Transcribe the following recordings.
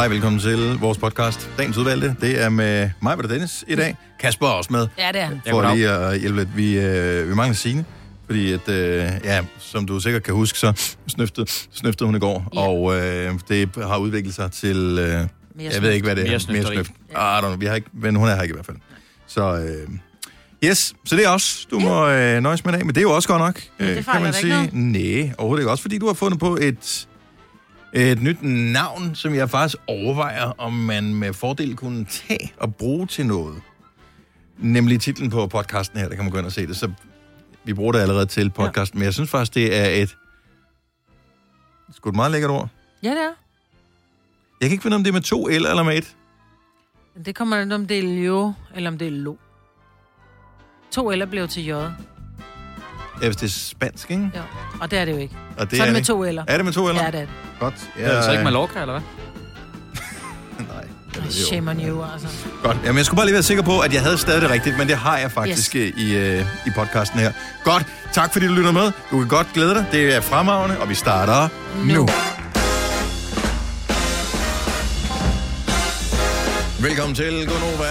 Hej, velkommen til vores podcast. Dagens udvalgte, det er med mig, og Dennis i dag. Kasper er også med, Ja, det er han. for lige at hjælpe lidt. Vi, øh, vi mangler Signe, fordi at, øh, ja, som du sikkert kan huske, så snøftede, snøftede hun i går, Ja. og øh, det har udviklet sig til, øh, jeg ved ikke, hvad det er. Mere snøfteri. snøft. Ah, I don't know, vi har ikke, men hun er her ikke i hvert fald. Så øh, yes, så det er også, du må øh, nøjes med i dag, men det er jo også godt nok, Ja, det øh, kan man ikke sige. Nej, overhovedet ikke. Også fordi du har fundet på et, et nyt navn, som jeg faktisk overvejer, om man med fordel kunne tage og bruge til noget. Nemlig titlen på podcasten her, der kan man gå ind og se det. Så vi bruger det allerede til podcasten, men jeg synes faktisk, det er et sgu et meget lækkert ord. Ja, det er. Jeg kan ikke finde, om det er med to L eller med et. Det kommer an om det er jo, eller om det er lo. To eller blev til j. Ja, hvis det er spansk, ikke? Ja. Og det er det jo ikke. Og Det så er det med det. to eller. Er det med to eller? Ja, det er det. Godt. Ja, er det så ikke Mallorca, eller hvad? Nej. Det er jo- Shame on you, altså. Godt. Jamen, jeg skulle bare lige være sikker på, at jeg havde stadig det rigtigt, men det har jeg faktisk yes. i, øh, i podcasten her. Godt. Tak fordi du lytter med. Du kan godt glæde dig. Det er fremragende, og vi starter nu. nu. Velkommen til Gunova.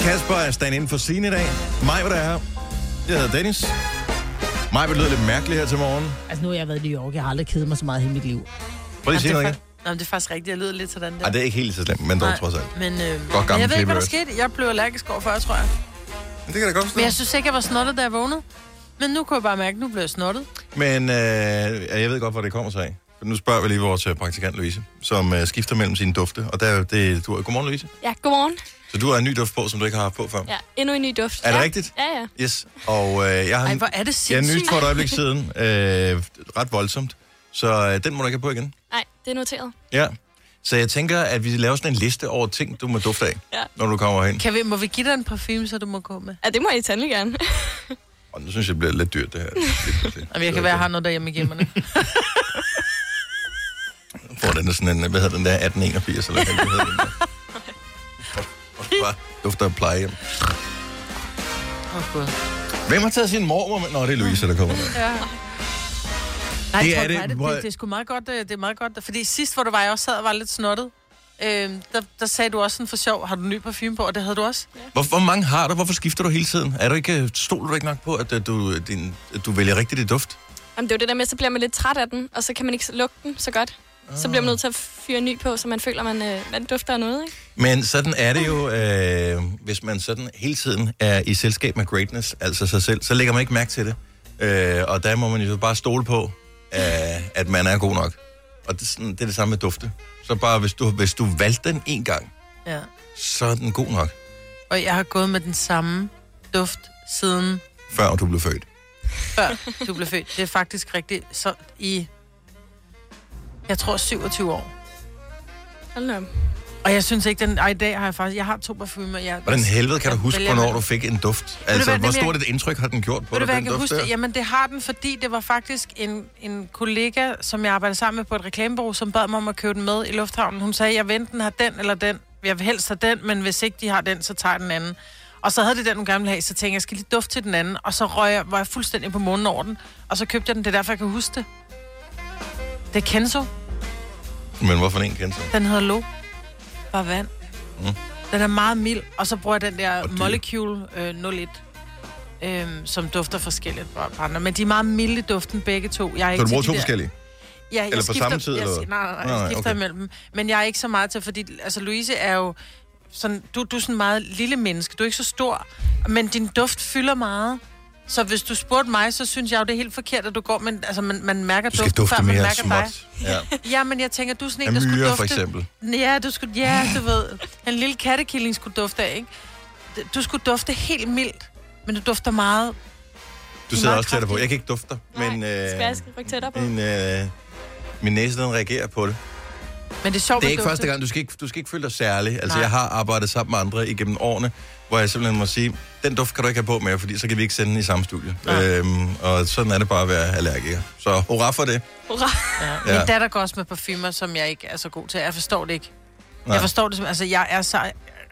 Kasper er stand inden for sin i dag. Mig var der her. Jeg hedder Dennis. Mig vil lyde lidt mærkeligt her til morgen. Altså nu har jeg været i New York, jeg har aldrig kedet mig så meget i hele mit liv. Prøv lige at sige det, noget er igen. Nå, men det er faktisk rigtigt. Jeg lyder lidt sådan der. Ej, det er ikke helt så slemt, men dog Nej, trods alt. Men, øh, men jeg ved gammel ikke, hvad der skete. Jeg blev allergisk over før, tror jeg. Men det kan da godt forstå. Men jeg synes ikke, jeg var snottet, da jeg vågnede. Men nu kunne jeg bare mærke, at nu blev jeg snottet. Men øh, jeg ved godt, hvor det kommer sig af. Nu spørger vi lige vores øh, praktikant Louise, som øh, skifter mellem sine dufte. Og der, er jo det, du, er- godmorgen, Louise. Ja, godmorgen. Så du har en ny duft på, som du ikke har haft på før. Ja, endnu en ny duft. Er det ja. rigtigt? Ja, ja. Yes. Og øh, jeg har Ej, en- hvor er det jeg har sindssygt. nyt for et øjeblik siden. Øh, ret voldsomt. Så øh, den må du ikke have på igen. Nej, det er noteret. Ja. Så jeg tænker, at vi laver sådan en liste over ting, du må dufte af, Ja. når du kommer hen. Kan vi, må vi give dig en parfume, så du må gå med? Ja, det må I tandelig gerne. Og nu synes jeg, det bliver lidt dyrt, det her. Jamen, jeg kan være, jeg har noget derhjemme i gemmerne. Får den der sådan en, hvad hedder den der, 1881, eller hvad hedder den der. Bare Dufter af plejehjem. Oh. Hvem har taget sin mormor med? Nå, det er Louise, der kommer med. Ja. Nej, Det det er det. det, det, det, det, er sgu meget godt, øh, det er meget godt. Fordi sidst, hvor du var, jeg også sad og var lidt snottet, øh, der, der sagde du også sådan for sjov, har du ny parfume på, og det havde du også. Hvor, hvor mange har du? Hvorfor skifter du hele tiden? Er du ikke, stoler du ikke nok på, at, at, du, din, at du vælger rigtigt i duft? Jamen, det er jo det der med, så bliver man lidt træt af den, og så kan man ikke lugte den så godt. Så bliver man nødt til at fyre ny på, så man føler, man, øh, man dufter af noget, ikke? Men sådan er det jo, øh, hvis man sådan hele tiden er i selskab med greatness, altså sig selv, så lægger man ikke mærke til det. Øh, og der må man jo bare stole på, øh, at man er god nok. Og det, er sådan, det er det samme med dufte. Så bare, hvis du, hvis du valgte den en gang, Ja. så er den god nok, Og jeg har gået med den samme duft siden før du blev født. før du blev født. Det er faktisk rigtigt. Så i, jeg tror 27 år. Hold op. Og jeg synes ikke, den... Ej, i dag har jeg faktisk... Jeg har to parfumer. Jeg, Hvordan helvede kan du huske, vælger- hvornår du fik en duft? Altså, hvad, hvor stort jeg- et indtryk har den gjort på dig, hvad jeg den kan duft huske? der? det? Jamen, det har den, fordi det var faktisk en, en kollega, som jeg arbejdede sammen med på et reklamebureau, som bad mig om at købe den med i lufthavnen. Hun sagde, jeg vil enten have den eller den. Jeg vil helst have den, men hvis ikke de har den, så tager jeg den anden. Og så havde det den, hun gerne ville have, så tænkte jeg, jeg skal lige dufte til den anden. Og så røg jeg, var jeg fuldstændig på månen over den. Og så købte jeg den, det er derfor, jeg kan huske det. Det er Kenzo. Men hvorfor en kendte Den hedder Lo. Bare vand. Mm. Den er meget mild. Og så bruger jeg den der Og. Molecule øh, 01, øhm, som dufter forskelligt på andre. Men de er meget milde duften, begge to. Jeg er Så du bruger de to der- forskellige? Ja, jeg Eller på skifter, samme tid, Jeg, eller nej, nej, jeg nej, skifter okay. imellem dem. Men jeg er ikke så meget til, fordi altså, Louise er jo sådan, du, du er sådan meget lille menneske. Du er ikke så stor, men din duft fylder meget. Så hvis du spurgte mig, så synes jeg jo, det er helt forkert, at du går, men altså, man, man mærker Du skal duften, dufte før man mere mærker dig. småt. Ja. Ja, men jeg tænker, du er sådan en, der skulle myrer, dufte... for eksempel. Ja, du skulle, ja, du ved, en lille kattekilling skulle dufte af, ikke? Du skulle dufte helt mildt, men du dufter meget. Du er sidder meget også tættere på. Jeg kan ikke dufte dig, men Nej, øh, skal jeg rykke tættere på? min, øh, min næse, den reagerer på det. Men det er sjovt Det er ikke første gang, du skal ikke, du skal ikke føle dig særlig. Altså, Nej. jeg har arbejdet sammen med andre igennem årene, hvor jeg simpelthen må sige, den duft kan du ikke have på mere, fordi så kan vi ikke sende den i samme studie. Nej. Øhm, og sådan er det bare at være allergiker. Så hurra for det. Hurra. Ja. Ja. Min datter går også med parfumer, som jeg ikke er så god til. Jeg forstår det ikke. Nej. Jeg forstår det som, altså jeg er så,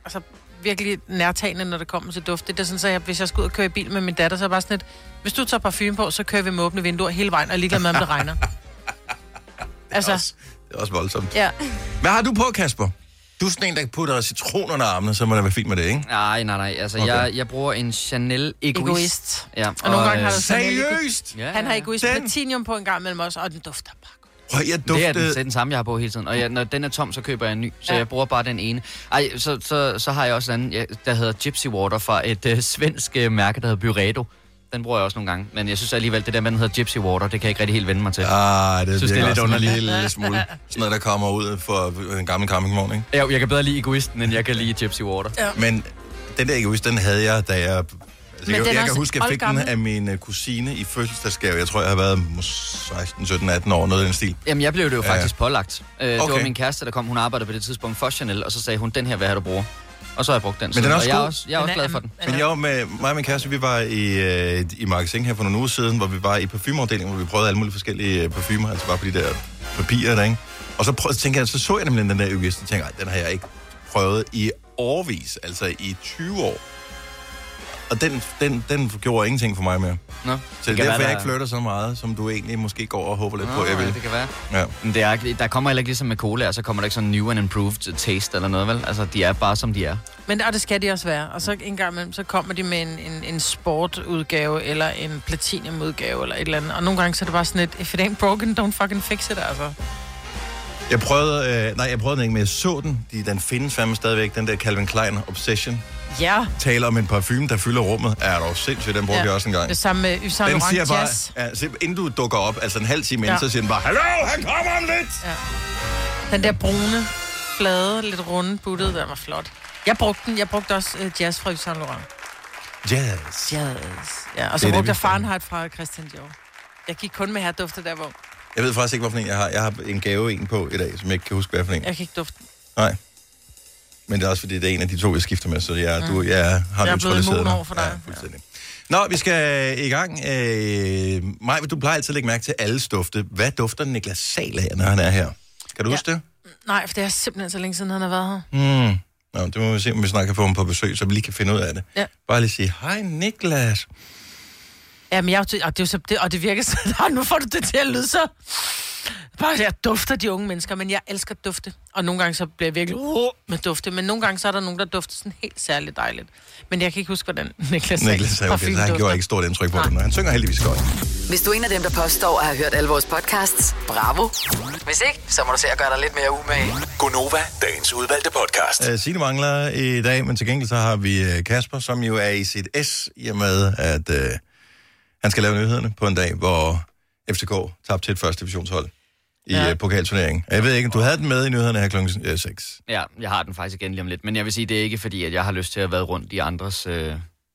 altså virkelig nærtagende, når det kommer til duft. Det er sådan, så jeg, hvis jeg skal ud og køre i bil med min datter, så er bare sådan lidt, hvis du tager parfume på, så kører vi med åbne vinduer hele vejen, og ligeglad med, om det regner. Altså, er også voldsomt. Ja. Hvad har du på, Kasper? Du er sådan en, der putter citron under armene, så må det være fint med det, ikke? Nej, nej, nej. Altså, Okay. jeg, jeg bruger en Chanel Egoist. Egoist. Ja, Og nogle gange har du- Seriøst? Ja, Han har egoist Den- platinum på en gang mellem os, og den dufter bare. Prøv, jeg Det er, den, duftede... det er den samme, jeg har på hele tiden. Og jeg, når den er tom, så køber jeg en ny. Så Ja. jeg bruger bare den ene. Ej, så, så, så har jeg også en anden, der hedder Gypsy Water fra et øh, svensk øh, mærke, der hedder Byredo. Den bruger jeg også nogle gange. Men jeg synes alligevel, det der med, den hedder Gypsy Water, det kan jeg ikke rigtig helt vende mig til. Ja. Ah, det, Synes, det er lidt underligt. En lille smule. Sådan noget, der kommer ud for en gammel campingvogn, ikke? Jeg, jeg kan bedre lide Egoisten, end jeg kan lide Gypsy Water. Ja. Men den der egoist, den havde jeg, da jeg... Altså, jeg, den jeg kan huske, at jeg fik den oldgammel. af min øh, kusine i fødselsdagsgave. Jeg tror, jeg har været mås- 16, 17, 18 år, noget af den stil. Jamen, jeg blev det jo Ja. faktisk pålagt. Øh, Det Okay. var min kæreste, der kom. Hun arbejdede på det tidspunkt for Chanel, og så sagde hun, den her, hvad har du bruger? Og så har jeg brugt den. Men den er også og jeg er også, jeg er også glad for den. Men jeg var med mig og min kæreste, vi var i, øh, i magasin her for nogle uger siden, hvor vi var i parfumeafdelingen, hvor vi prøvede alle mulige forskellige øh, parfumer, altså bare på de der papirer der, ikke? Og så, prøvede, tænkte jeg, så så jeg nemlig den der egoist, og tænkte, "Ej, den har jeg ikke prøvet i årvis, altså i 20 år. Og den, den, den gjorde ingenting for mig mere. Nå, Så det er kan derfor, være, jeg ikke flytter så meget, som du egentlig måske går og håber lidt på, Nå, jeg vil. det kan være. Ja. Men det er, der kommer heller ikke ligesom med cola, så kommer der ikke sådan new and improved taste eller noget, vel? Altså, de er bare, som de er. Men og det skal de også være. Og så en gang imellem, så kommer de med en, en, en sportudgave, eller en platinumudgave, eller et eller andet. Og nogle gange så er det bare sådan et, if it ain't broken, don't fucking fix it, altså. Jeg prøvede, øh, nej, jeg prøvede den ikke, men jeg så den. De, den findes fandme stadigvæk, den der Calvin Klein Obsession. Ja, Taler om en parfume, der fylder rummet. Er du sindssygt, den brugte Ja. jeg også en gang. det samme med Yves Den siger bare, ja, inden du dukker op, altså en halv time Ja. ja. så siger den bare, Hallo, han kommer om lidt! Den der brune, flade, lidt runde buttede, der var flot. Jeg brugte den. Jeg brugte også uh, jazz fra Yves Saint Laurent. Jazz. Jazz. Ja, og så det, brugte jeg. Fahrenheit fra Christian Dior. Jeg gik kun med herredufter der, hvor Jeg ved faktisk ikke, hvorfor en jeg har. Jeg har en gave en på i dag, som jeg ikke kan huske, hvad for en. jeg kan ikke dufte. Nej. Men det er også, fordi det er en af de to, jeg skifter med, så jeg, du, jeg har Jeg er neutraliseret dig. over for dig. Ja, fuldstændig. Nå, vi skal i gang. Øh, Maj, du plejer altid at lægge mærke til alle dufte. Hvad dufter Niklas Sahl af, når han er her? Kan du Ja. huske det? Nej, for det er simpelthen så længe siden, han har været her. Hmm. Nå, det må vi se, om vi snart kan få ham på besøg, så vi lige kan finde ud af det. Ja. Bare lige sige, hej Niklas. Jamen, jeg, og det, er så, det, og det virker så... Nu får du det til at lyde så... Bare, jeg dufter de unge mennesker, men jeg elsker dufte. Og nogle gange så bliver jeg virkelig uh, med dufte, men nogle gange så er der nogen, der dufter sådan helt særligt dejligt. Men jeg kan ikke huske, hvordan Niklas Niklas sagde, okay, så han gjorde ikke stort indtryk på Nej. det, men han synger heldigvis godt. Hvis du er en af dem, der påstår at have hørt alle vores podcasts, bravo. Hvis ikke, så må du se at gøre dig lidt mere umage. Gonova, dagens udvalgte podcast. Uh, Signe mangler i dag, men til gengæld så har vi uh, Kasper, som jo er i sit S, i og med, at uh, han skal lave nyhederne på en dag, hvor FCK tabte til et første divisionshold i Ja. ja. uh, pokalturneringen. Jeg ved ikke, du havde den med i nyhederne her klokken uh, 6. Ja, jeg har den faktisk igen lige om lidt. Men jeg vil sige, det er ikke fordi, at jeg har lyst til at være rundt i andres øh,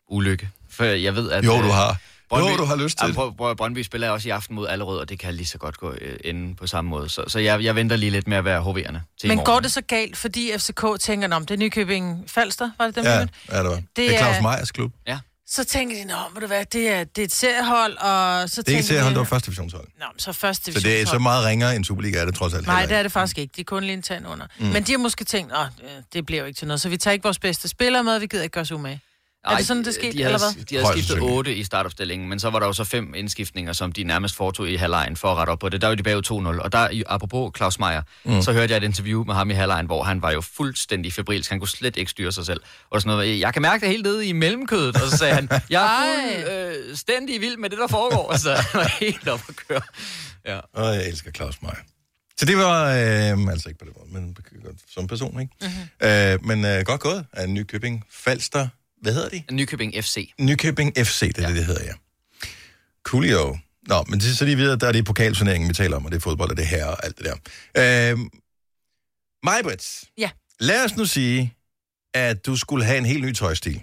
ulykke. For jeg ved, at... Jo, øh, du har. Brøndby, Jo, du har lyst til Ja, det. prøv, Brøndby spiller også i aften mod Allerød, og det kan lige så godt gå øh, ende på samme måde. Så, så jeg, jeg venter lige lidt med at være hoverende til Men går det så galt, fordi FCK tænker, om det er Nykøbing Falster, var det dem, Ja, ja. ja det var. Det, Det er Claus er- Meyers klub. Så tænker de, nå, må det være, det er, det er et seriehold, og så Det er ikke tænker de, det var første divisionshold. Nå, men så første Så det er så divisionshold. meget ringere end Superliga er det trods alt Nej, heller det er ikke. det faktisk ikke. De er kun lige en tand under. Mm. Men de har måske tænkt, at det bliver jo ikke til noget, så vi tager ikke vores bedste spillere med, vi gider ikke gøre os umage. Er det sådan, det skete, de havde, eller hvad? De havde Højst skiftet sandsynligt. 8 i startopstillingen, men så var der jo så fem indskiftninger, som de nærmest foretog i halvlejen for at rette op på det. Der var de bagud 2-0, og der, apropos Claus Meier, mm. så hørte jeg et interview med ham i halvlejen, hvor han var jo fuldstændig febrilsk. Han kunne slet ikke styre sig selv. Og sådan noget, jeg kan mærke det helt nede i mellemkødet, og så sagde han, jeg er fuldstændig vild med det, der foregår. Altså, han var helt op at køre. Ja. Og jeg elsker Claus Meier. Så det var, øh, altså ikke på den måde, men som person, ikke? Mm-hmm. Øh, men øh, godt gået af Nykøbing Falster. Hvad hedder de? Nykøbing FC. Nykøbing FC, det er ja. det, det hedder, ja. Coolio. Nå, men det, så lige videre, der er det pokalturneringen, vi taler om, og det er fodbold, og det her og alt det der. Øh, Majbrits. Ja. Lad os nu sige, at du skulle have en helt ny tøjstil.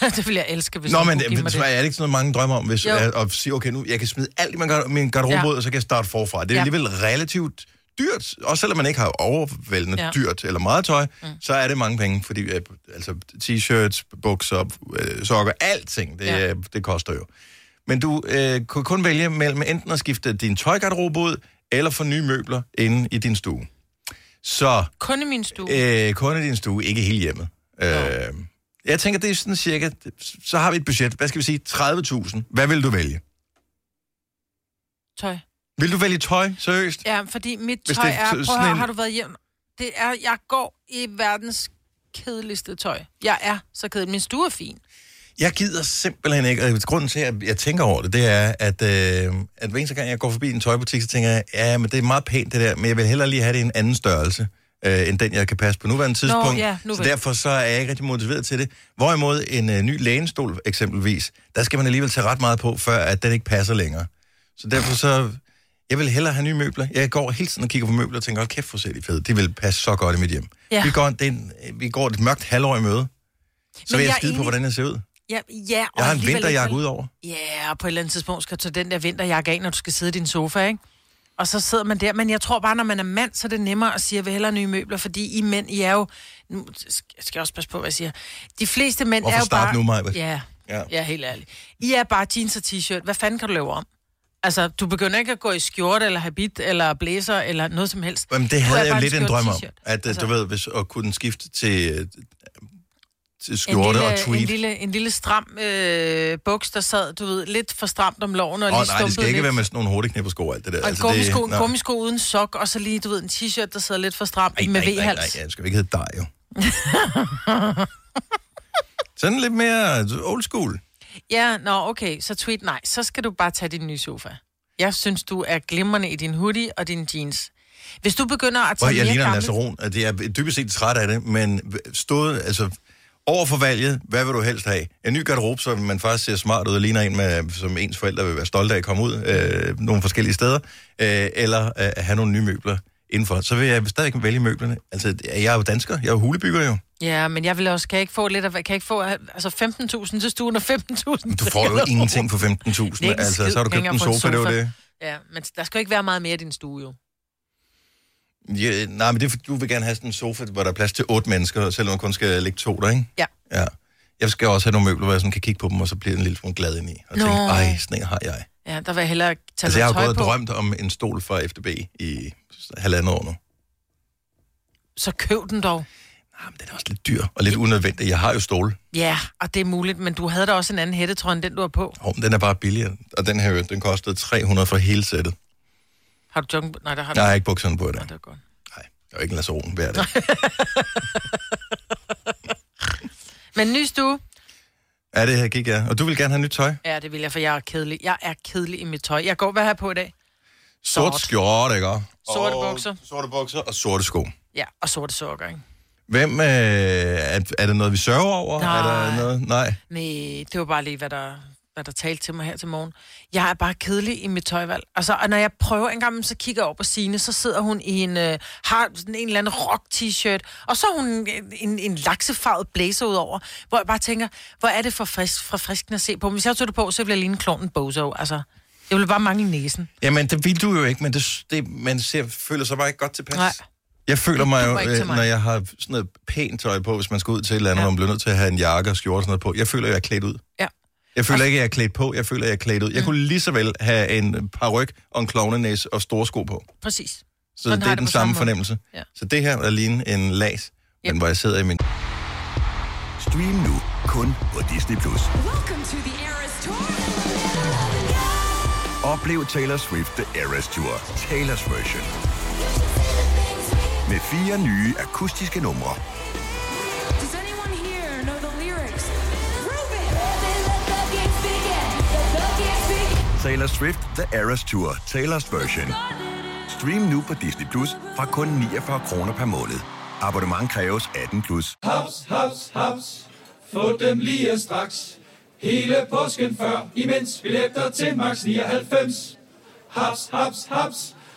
det vil jeg elske, hvis Nå, men det, det. er det ikke sådan noget, mange drømmer om, hvis Jo. at, at sige, okay, nu jeg kan smide alt i min garderobe Ja. ud, og så kan jeg starte forfra. Det er Ja. alligevel relativt dyrt, også selvom man ikke har overvældende ja. Ja. dyrt eller meget tøj, mm. så er det mange penge, fordi øh, altså, t-shirts, bukser, øh, sokker, alting, det, ja. Ja. det koster jo. Men du øh, kunne kun vælge mellem enten at skifte din tøjgarderobe ud, eller få nye møbler inde i din stue. Så Kun i min stue. øh, kun i din stue, ikke hele hjemmet. Øh, jeg tænker, det er sådan cirka, så har vi et budget, hvad skal vi sige, 30.000. Hvad vil du vælge? Tøj. Vil du vælge tøj, seriøst? Ja, fordi mit Hvis tøj det er er... Prøv at en- har du været hjem? Det er... Jeg går i verdens kedeligste tøj. Jeg er så kedelig. Min stue er fin. Jeg gider simpelthen ikke, og grunden til, at jeg tænker over det, det er, at, øh, at hver eneste gang, jeg går forbi en tøjbutik, så tænker jeg, ja, men det er meget pænt det der, men jeg vil hellere lige have det i en anden størrelse, øh, end den, jeg kan passe på nuværende tidspunkt. ja, nu så derfor så er jeg ikke rigtig motiveret til det. Hvorimod en øh, ny lænestol eksempelvis, der skal man alligevel tage ret meget på, før at den ikke passer længere. Så derfor så, jeg vil hellere have nye møbler. Jeg går hele tiden og kigger på møbler og tænker, hold kæft, hvor ser de fede. De vil passe så godt i mit hjem. Ja. Vi, går, det er en, vi går et mørkt halvår i møde. Så Men vil jeg, jeg skide på, enig- hvordan jeg ser ud. Ja, ja og Jeg har en vinterjakke ud over. Ja, og på et eller andet tidspunkt skal du tage den der vinterjakke af, når du skal sidde i din sofa, ikke? Og så sidder man der. Men jeg tror bare, når man er mand, så er det nemmere at sige, at jeg vil hellere nye møbler, fordi I mænd, I er jo... Nu skal jeg også passe på, hvad jeg siger. De fleste mænd Hvorfor er jo starte bare... nu, Maja? Ja, Ja. ja, ja, helt ærligt. I er bare jeans og t-shirt. Hvad fanden kan du lave om? Altså, du begynder ikke at gå i skjorte, eller habit, eller blazer, eller noget som helst. Jamen, det havde jeg jo en lidt en drøm om. At, altså, Altså- du ved, hvis at kunne skifte til, øh, til en skjorte lille, og tweet. En lille, en lille stram øh, buks, der sad, du ved, lidt for stramt om loven, og Åh lige oh, nej, det skal ikke lidt. være med sådan nogle hurtigknæppersko og alt det der. Og altså, gummisko, det, en gummisko uden sok, og så lige, du ved, en t-shirt, der sidder lidt for stramt med nej, nej, nej, V-hals. ja, det skal ikke hedde dig, jo. Sådan lidt mere old school. Ja, nå, okay, så tweet nej. Så skal du bare tage din nye sofa. Jeg synes, du er glimrende i din hoodie og din jeans. Hvis du begynder at Hvor tage jeg mere ligner en gamle... laceron. at Jeg er dybest set træt af det, men stået, altså, over for valget, hvad vil du helst have? En ny garderobe, så man faktisk ser smart ud og ligner en, med, som ens forældre vil være stolte af at komme ud øh, nogle forskellige steder, øh, eller øh, have nogle nye møbler indenfor. Så vil jeg stadig vælge møblerne. Altså, jeg er jo dansker, jeg er jo hulebygger jo. Ja, men jeg vil også... Kan jeg ikke få lidt af... Kan jeg ikke få altså 15.000 til stuen og 15.000 Du får jo ingenting for 15.000. ikke Altså, så har du købt en for en sofa, det var sofa. det. Ja, men der skal jo ikke være meget mere i din stue, jo. Ja, nej, men det du vil gerne have sådan en sofa, hvor der er plads til otte mennesker, selvom man kun skal ligge to der, ikke? Ja. Ja. Jeg skal også have nogle møbler, hvor jeg sådan kan kigge på dem, og så bliver en lille smule glad ind i. Og Nå. tænke, ej, sådan en har jeg. Ja, der vil jeg hellere tage Altså, jeg har jo tøj gået og på. drømt om en stol fra FDB i halvandet år nu. Så køb den dog. Jamen, den er også lidt dyr og lidt unødvendig. Jeg har jo stol. Ja, og det er muligt, men du havde da også en anden hættetrøje end den, du har på. Oh, den er bare billigere. Og den her, den kostede 300 for hele sættet. Har du joggen... Nej, der har du... Jeg har ikke bukserne på i dag. Nej, det er godt. Nej, jeg er jo ikke en laceron hver dag. Men ny stue? Ja, det her gik jeg. Og du vil gerne have nyt tøj? Ja, det vil jeg, for jeg er kedelig. Jeg er kedelig i mit tøj. Jeg går, hvad har jeg på i dag? Sort Sort. skjorte, ikke? Sorte bukser. Sorte bukser og sorte sko. Ja, og sorte sokker, ikke? Hvem, øh, er, er det noget, vi sørger over? Nej. Er der noget? Nej. Nej, det var bare lige, hvad der, hvad der talte til mig her til morgen. Jeg er bare kedelig i mit tøjvalg. Altså, og når jeg prøver en gang, så kigger jeg over på Signe, så sidder hun i en, øh, har sådan en eller anden rock-t-shirt, og så har hun en, en, en laksefarvet blazer ud over, hvor jeg bare tænker, hvor er det for frisk, for friskende at se på. Hvis jeg tog det på, så ville jeg ligne klonen Bozo. Altså, jeg ville bare mangle næsen. Jamen, det vil du jo ikke, men det, det, man ser, føler sig bare ikke godt tilpas. Nej. Jeg føler mig jo, øh, når jeg har sådan noget pænt tøj på, hvis man skal ud til et eller andet, ja. Hvor man bliver nødt til at have en jakke og skjorte og sådan noget på. Jeg føler, at jeg er klædt ud. Ja. Jeg føler ikke, at jeg er klædt på. Jeg føler, at jeg er klædt ud. Jeg kunne lige så vel have en paryk og en klovnenæs og store sko på. Præcis. Så Sådan det er det den samme måde. fornemmelse. Ja. Så det her er lige en las, Yep. men hvor jeg sidder i min... Stream nu kun på Disney+. Plus. Oplev Taylor Swift The Eras Tour, Taylor's version. Med fire nye akustiske numre. Taylor Swift The Eras Tour, Taylor's version. Stream nu på Disney Plus fra kun 49 kroner per måned. Abonnement kræves 18 plus. Haps, haps, haps. Få dem lige straks. Hele påsken før, imens billetter til max 99. Haps, haps, haps.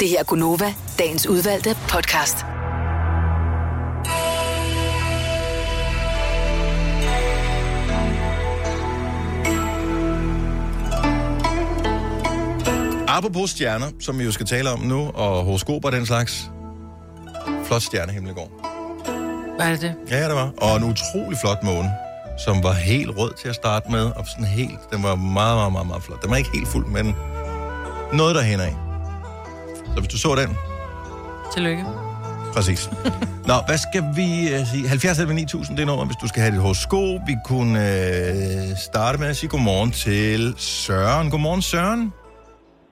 Det her er Gunova, dagens udvalgte podcast. Apropos stjerner, som vi jo skal tale om nu, og horoskoper og den slags. Flot stjernehimmel i går. Hvad er det? Ja, det var. Og en utrolig flot måne, som var helt rød til at starte med, og sådan helt, den var meget, meget, meget, meget flot. Den var ikke helt fuld, men noget der hænder af. Så hvis du så den, Tillykke. præcis. Nå, hvad skal vi uh, sige? 70 11 9000, det er noget, hvis du skal have dit horoskop. Vi kunne uh, starte med at sige godmorgen til Søren. Godmorgen, Søren.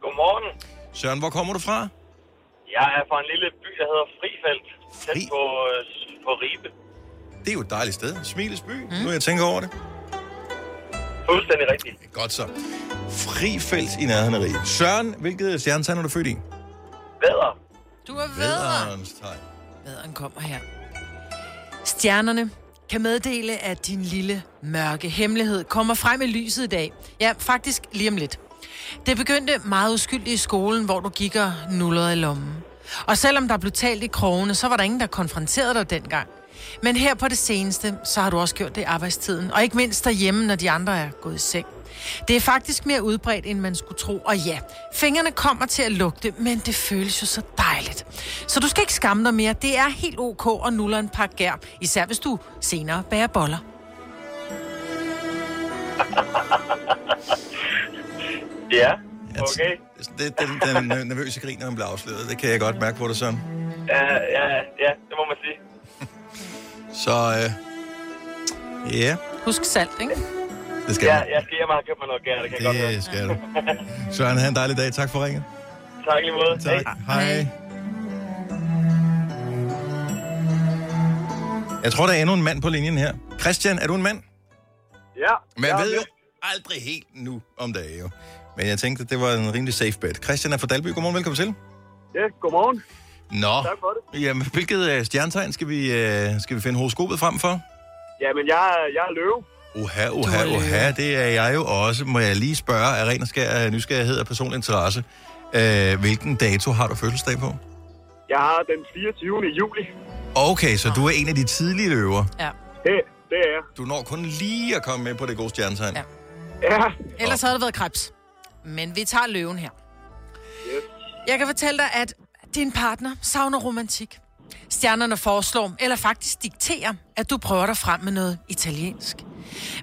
Godmorgen. Søren, hvor kommer du fra? Jeg er fra en lille by, der hedder Frifeldt. Tæt på, øh, på Ribe. Det er jo et dejligt sted. Smiles by, mm. nu jeg tænker over det. Fuldstændig rigtigt. Godt så. Frifelt i nærheden af Ribe. Søren, hvilket stjernetegn er du født i? Vædder. Du er vædder. Vædderens tegn. Vædderen kommer her. Stjernerne kan meddele, at din lille mørke hemmelighed kommer frem i lyset i dag. Ja, faktisk lige om lidt. Det begyndte meget uskyldigt i skolen, hvor du gik og nullede i lommen. Og selvom der blev talt i krogene, så var der ingen, der konfronterede dig dengang. Men her på det seneste, så har du også gjort det i arbejdstiden. Og ikke mindst derhjemme, når de andre er gået i seng. Det er faktisk mere udbredt, end man skulle tro. Og ja, fingrene kommer til at lugte, men det føles jo så dejligt. Så du skal ikke skamme dig mere. Det er helt ok at nulle en par gær, især hvis du senere bærer boller. Ja, okay. Det, den, den nervøse grin, når man bliver afsløret, det kan jeg godt mærke på dig, Søren. Ja, ja, ja, det må man sige. Så, øh, ja, Husk salt, ikke? Det skal Ja, man. jeg skal hjem og købt mig noget gær, det kan jeg godt. Det skal du. Søren, have en dejlig dag. Tak for ringet. Tak lige måde. Tak. Hej. Jeg tror, der er endnu en mand på linjen her. Christian, er du en mand? Ja. Men jeg ved er jo aldrig helt nu om dagen, jo. Men jeg tænkte, at det var en rimelig safe bet. Christian er fra Dalby. Godmorgen, velkommen til. Ja, godmorgen. Nå, Tak for det. jamen, hvilket uh, stjernetegn skal vi, uh, skal vi finde horoskopet frem for? Jamen, jeg, er- jeg er løve. Uha, uha, uha, det er jeg jo også. Må jeg lige spørge af ren og skær øh, nysgerrighed og personlig interesse. Uh, hvilken dato har du fødselsdag på? Jeg har den 24. juli. Okay, så du er en af de tidlige løver. Ja. Det, det er jeg. Du når kun lige at komme med på det gode stjernetegn. Ja. Ja. Ellers havde det været krebs. Men vi tager løven her. Jeg kan fortælle dig, at din partner savner romantik. Stjernerne foreslår, eller faktisk dikterer, at du prøver dig frem med noget italiensk.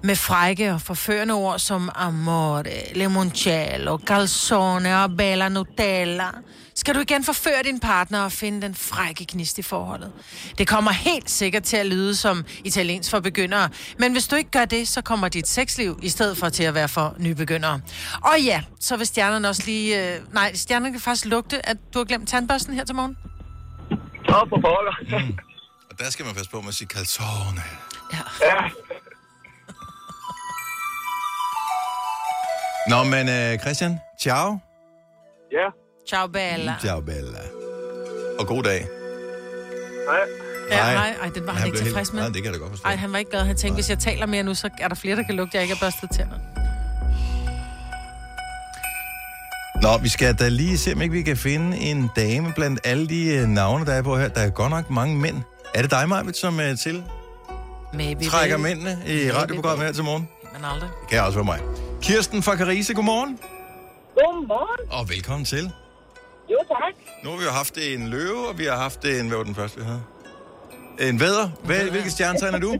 Med frække og forførende ord som amore, limoncello, calzone og bella nutella, skal du igen forføre din partner og finde den frække gnist i forholdet. Det kommer helt sikkert til at lyde som italiensk for begyndere, men hvis du ikke gør det, så kommer dit sexliv i stedet for til at være for nybegyndere. Og ja, så vil stjernerne også lige... Øh, nej, stjernerne kan faktisk lugte, at du har glemt tandbørsten her til morgen. Op på pokker. Mm. Og der skal man passe på med at sige calzone. Ja. ja. Nå, men uh, Christian, ciao. Ja. Ciao, Bella. Ciao, Bella. Og god dag. Hej. Ja, nej, ej, den var han, Han ikke tilfreds helt- med. Nej, det kan jeg da godt forstå. Ej, han var ikke glad. Han tænkte, hvis jeg taler mere nu, så er der flere, der kan lugte, jeg ikke har børstet tænder. Nå, vi skal da lige se, om ikke vi kan finde en dame blandt alle de øh, navne, der er på her. Der er godt nok mange mænd. Er det dig, Majbet, som er til? Maybe, Trækker baby. mændene i radioprogrammet her til morgen? Men aldrig. Det kan også være mig. Kirsten fra Carise, godmorgen. Godmorgen. Og velkommen til. Jo, tak. Nu har vi jo haft en løve, og vi har haft en... Hvad var den første, vi havde? En vædder. Hvad, hvilket stjernetegn er du?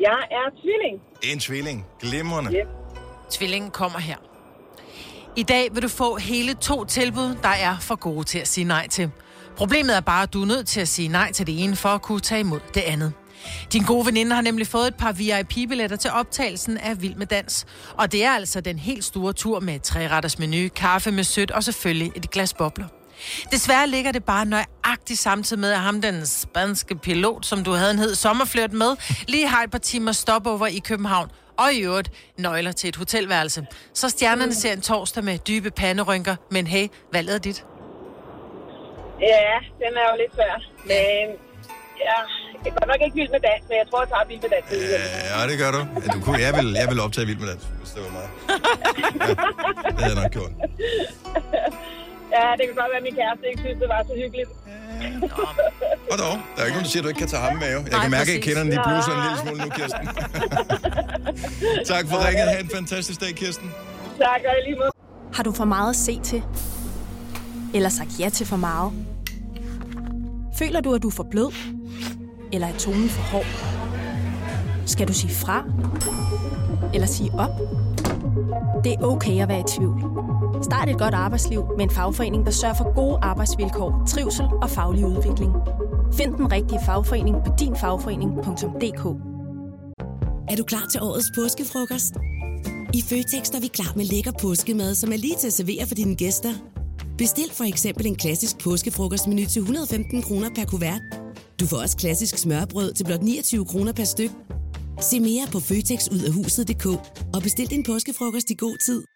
Jeg er tvilling. En tvilling. Glimrende. Yep. Tvillingen kommer her. I dag vil du få hele to tilbud, der er for gode til at sige nej til. Problemet er bare, at du er nødt til at sige nej til det ene, for at kunne tage imod det andet. Din gode veninde har nemlig fået et par VIP-billetter til optagelsen af Vild med Dans. Og det er altså den helt store tur med træretters menu, kaffe med sødt og selvfølgelig et glas bobler. Desværre ligger det bare nøjagtigt samtidig med, at ham, den spanske pilot, som du havde en hed sommerflørt med, lige har et par timer stopover i København, og i øvrigt nøgler til et hotelværelse. Så stjernerne ser en torsdag med dybe panderynker, men hey, valget er dit. Ja, den er jo lidt svær. Men ja, jeg er godt nok ikke vild med dans, men jeg tror, jeg tager vild med dans. Ja, det gør du. Ja, du kunne, jeg, vil, jeg vil optage vild med dans, hvis det var mig. Ja, det havde jeg nok gjort. Ja, det kan godt være, at min kæreste ikke synes, det var så hyggeligt. Og dog, der er ikke nogen, der siger, at du ikke kan tage ham med, jo. Jeg Nej, kan mærke, at jeg kender den, de bluser en lille smule nu, Kirsten. tak for ringet. Ha' en fantastisk dag, Kirsten. Tak, og lige måde. Har du for meget at se til? Eller sagt ja til for meget? Føler du, at du er for blød? Eller er tonen for hård? Skal du sige fra? Eller sige op? Det er okay at være i tvivl. Start et godt arbejdsliv med en fagforening, der sørger for gode arbejdsvilkår, trivsel og faglig udvikling. Find den rigtige fagforening på dinfagforening.dk Er du klar til årets påskefrokost? I Føtex er vi klar med lækker påskemad, som er lige til at servere for dine gæster. Bestil for eksempel en klassisk påskefrokostmenu til 115 kroner per kuvert. Du får også klassisk smørbrød til blot 29 kroner per styk. Se mere på føtexudafhuset.dk og bestil din påskefrokost i god tid.